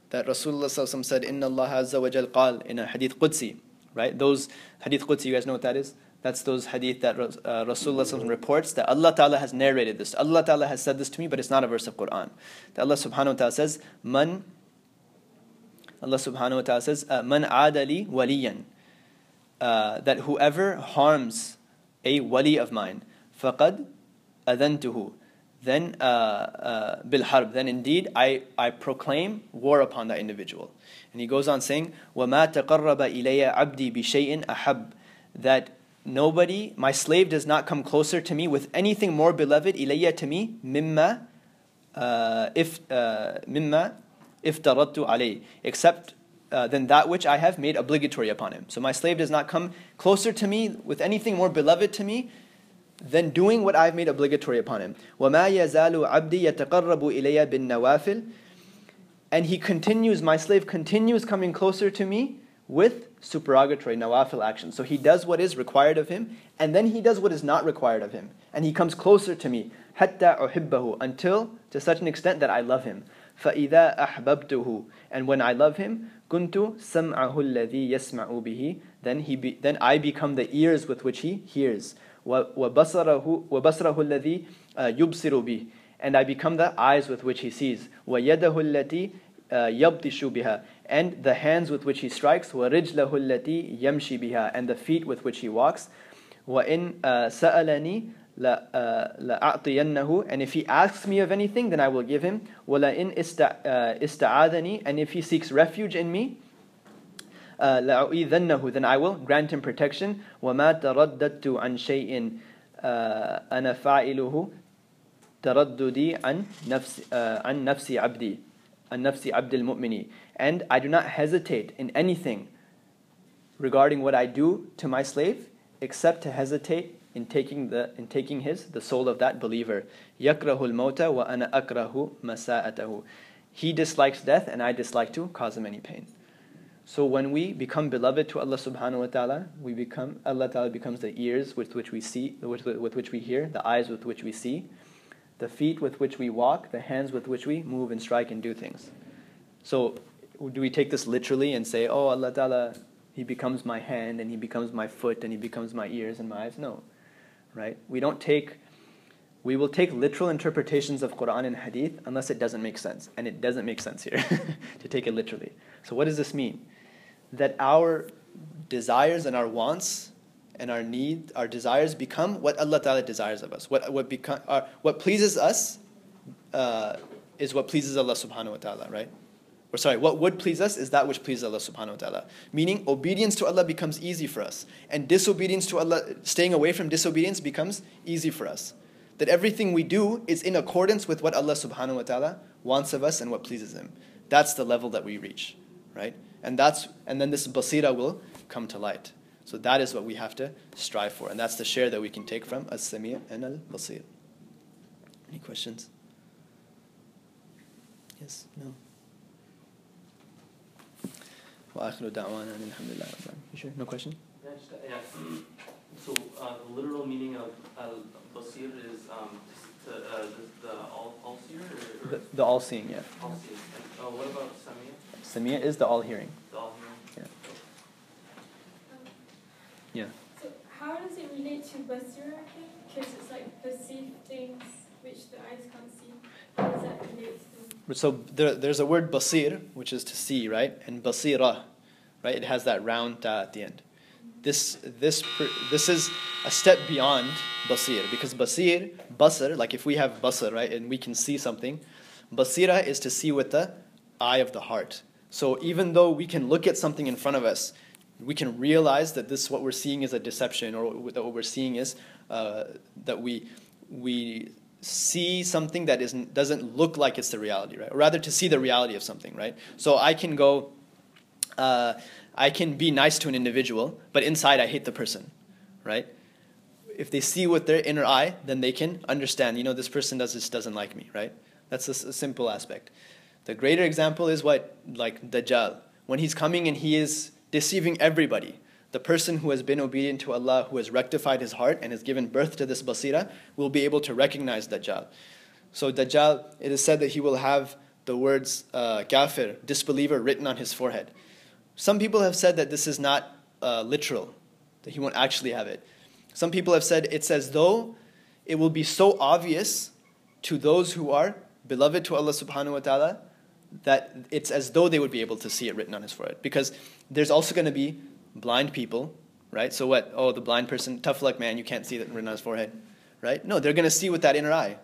that Rasulullah said, Inna Allah Azza wa Jal qal in a hadith Qudsi. Right? Those hadith Qudsi, you guys know what that is? That's those hadith that uh, Rasulullah reports that Allah Ta'ala has narrated this. Allah Ta'ala has said this to me, but it's not a verse of Quran. That Allah subhanahu wa ta'ala says, Man Allah subhanahu wa ta'ala says, uh, Man adali waliyan uh, that whoever harms a wali of mine, فَقَدْ أَذَنْتُهُ then uh, uh, bilharb, then indeed I, I proclaim war upon that individual. And he goes on saying, وَمَا تَقَرَّبَ إِلَيَّ عَبْدِي بِشَيْءٍ أَحَبْ That nobody, my slave does not come closer to me with anything more beloved, إِلَيَّ to me, مِمَّا uh, if uh, مِمَّا افترضت عليه except uh, than that which I have made obligatory upon him. So my slave does not come closer to me with anything more beloved to me than doing what I've made obligatory upon him. وَمَا يَزَالُ عَبْدِي يَتَقَرَّبُ إِلَيَّ بِالنَّوَافِلِ And he continues, my slave continues coming closer to me with supererogatory nawafil action. So he does what is required of him, and then he does what is not required of him. And he comes closer to me, حَتَّى أُحِبَّهُ Until, to such an extent that I love him. فَإِذَا أَحْبَبْتُهُ And when I love him, kuntu sam'ahu alladhi yasma'u bihi then he be, then I become the ears with which he hears wa basarahu wa basarahu alladhi uh, yubsiru bihi and I become the eyes with which he sees wa yadahu allati uh, yabtishu biha and the hands with which he strikes wa rijlahu allati yamshi biha and the feet with which he walks wa in uh, sa'alani لَأَعْطِيَنَّهُ And if he asks me of anything, then I will give him. وَلَئِنْ إِسْتَعَاذَنِي And if he seeks refuge in me, لَأُعِيذَنَّهُ Then I will grant him protection. وَمَا تَرَدَّدْتُ عَنْ شَيْءٍ أَنَا فَاعِلُهُ تَرَدُّدِي عَنْ نَفْسِ عَنْ نَفْسِ عَبْدِي عَنْ نَفْسِ عَبْدِ الْمُؤْمِنِ and I do not hesitate in anything regarding what I do to my slave, except to hesitate in taking the in taking his the soul of that believer. Yakrahul mota wa ana akrahu masa'atahu. He dislikes death and I dislike to cause him any pain. So when we become beloved to Allah subhanahu wa ta'ala, we become Allah ta'ala becomes the ears with which we see with, with which we hear, the eyes with which we see, the feet with which we walk, the hands with which we move and strike and do things. So do we take this literally and say, Oh Allah Ta'ala, He becomes my hand and He becomes my foot and He becomes my ears and my eyes? No right? We don't take, we will take literal interpretations of Quran and Hadith unless it doesn't make sense. And it doesn't make sense here to take it literally. So, what does this mean? That our desires and our wants and our need, our desires become what Allah Ta'ala desires of us. What, what, become, our, what pleases us uh, is what pleases Allah subhanahu wa ta'ala, right? Or sorry, what would please us is that which pleases Allah subhanahu wa ta'ala. Meaning obedience to Allah becomes easy for us. And disobedience to Allah, staying away from disobedience becomes easy for us. That everything we do is in accordance with what Allah subhanahu wa ta'ala wants of us and what pleases Him. That's the level that we reach, right? And that's and then this basira will come to light. So that is what we have to strive for. And that's the share that we can take from as-sami' and al-basir. Any questions? Yes? No? وآخر دعوانا أن الحمد لله رب العالمين. You sure? No question? Yeah, just, uh, yeah. So uh, the literal meaning of al basir is um, to, uh, the, the all all seer or, or The, the all-seeing, yeah. all seeing. And, uh, what about samia? Samia is the all-hearing. The all hearing. Um, Yeah. So how does it relate to basira? Because it's like perceive things which the eyes can't see. How does that relate to? So there, there's a word basir, which is to see, right? And basira, right? It has that round ta at the end. This, this, this is a step beyond basir because basir, basar, like if we have basar, right, and we can see something, basira is to see with the eye of the heart. So even though we can look at something in front of us, we can realize that this what we're seeing is a deception, or that what we're seeing is uh, that we we see something that isn't doesn't look like it's the reality, right? Or rather, to see the reality of something, right? So I can go. Uh, I can be nice to an individual, but inside I hate the person, right? If they see with their inner eye, then they can understand, you know, this person does this doesn't like me, right? That's a simple aspect. The greater example is what, like Dajjal. When he's coming and he is deceiving everybody, the person who has been obedient to Allah, who has rectified his heart and has given birth to this basira, will be able to recognize Dajjal. So Dajjal, it is said that he will have the words uh, kafir, disbeliever, written on his forehead. Some people have said that this is not uh, literal, that he won't actually have it. Some people have said it's as though it will be so obvious to those who are beloved to Allah subhanahu wa ta'ala that it's as though they would be able to see it written on his forehead. Because there's also going to be blind people, right? So what? Oh, the blind person, tough luck, man, you can't see that written on his forehead, right? No, they're going to see with that inner eye,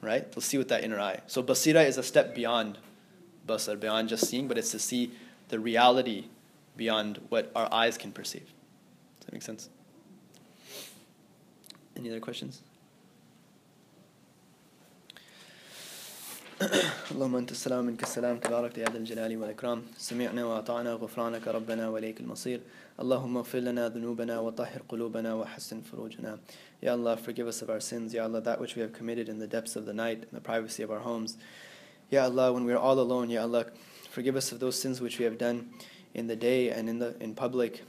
right? They'll see with that inner eye. So basira is a step beyond basar, beyond just seeing, but it's to see the reality beyond what our eyes can perceive. Does that make sense? Any other questions? اللهم انت السلام منك السلام تبارك يا ذا الجلال والاكرام سمعنا واطعنا غفرانك ربنا واليك المصير اللهم اغفر لنا ذنوبنا وطهر قلوبنا وحسن فروجنا Ya Allah forgive us of our sins Ya Allah that which we have committed in the depths of the night in the privacy of our homes Ya Allah when we are all alone Ya Allah forgive us of those sins which we have done in the day and in the in public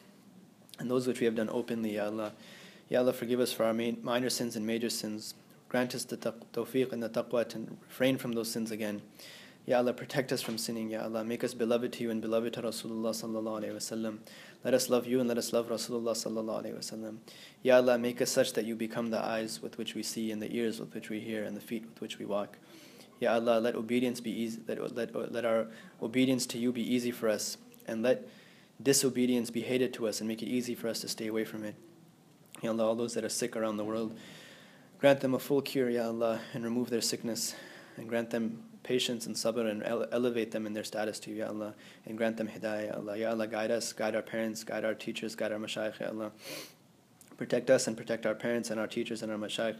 and those which we have done openly Ya Allah Ya Allah forgive us for our main, minor sins and major sins Grant us the tawfiq and the taqwa to refrain from those sins again. Ya Allah, protect us from sinning. Ya Allah, make us beloved to you and beloved to Rasulullah sallallahu alaihi wasallam. Let us love you and let us love Rasulullah sallallahu alaihi wasallam. Ya Allah, make us such that you become the eyes with which we see and the ears with which we hear and the feet with which we walk. Ya Allah, let obedience be easy. Let, let, let our obedience to you be easy for us and let disobedience be hated to us and make it easy for us to stay away from it. Ya Allah, all those that are sick around the world, Grant them a full cure, Ya Allah, and remove their sickness. And grant them patience and sabr and ele- elevate them in their status to you, Ya Allah. And grant them hidayah, Ya Allah. Ya Allah, guide us, guide our parents, guide our teachers, guide our mashayikh, Ya Allah. Protect us and protect our parents and our teachers and our mashayikh.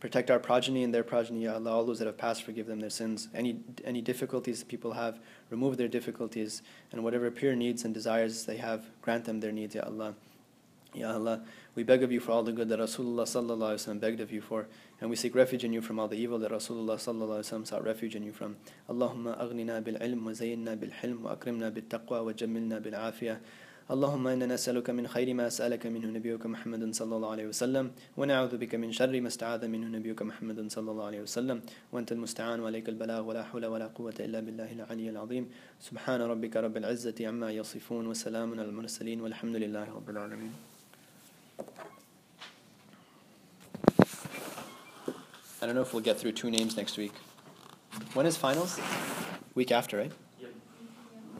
Protect our progeny and their progeny, Ya Allah. All those that have passed, forgive them their sins. Any, any difficulties people have, remove their difficulties. And whatever pure needs and desires they have, grant them their needs, Ya Allah. Ya Allah, we beg of you for all the good that Rasulullah sallallahu alaihi wasallam begged of you for, and we seek refuge in you from all the evil that Rasulullah sallallahu alaihi wasallam sought refuge in you from. Allahumma aghnina bil ilm wa zayyinna bil hilm wa akrimna bil taqwa wa jammilna bil afiyah. اللهم إنا نسألك من خير ما سألك منه نبيك محمد صلى الله عليه وسلم ونعوذ بك من شر ما استعاذ منه نبيك محمد صلى الله عليه وسلم وأنت المستعان وعليك البلاغ ولا حول ولا قوة إلا بالله العلي العظيم سبحان ربك رب العزة عما يصفون وسلام على المرسلين والحمد لله رب العالمين I don't know if we'll get through two names next week. When is finals? Week after, right?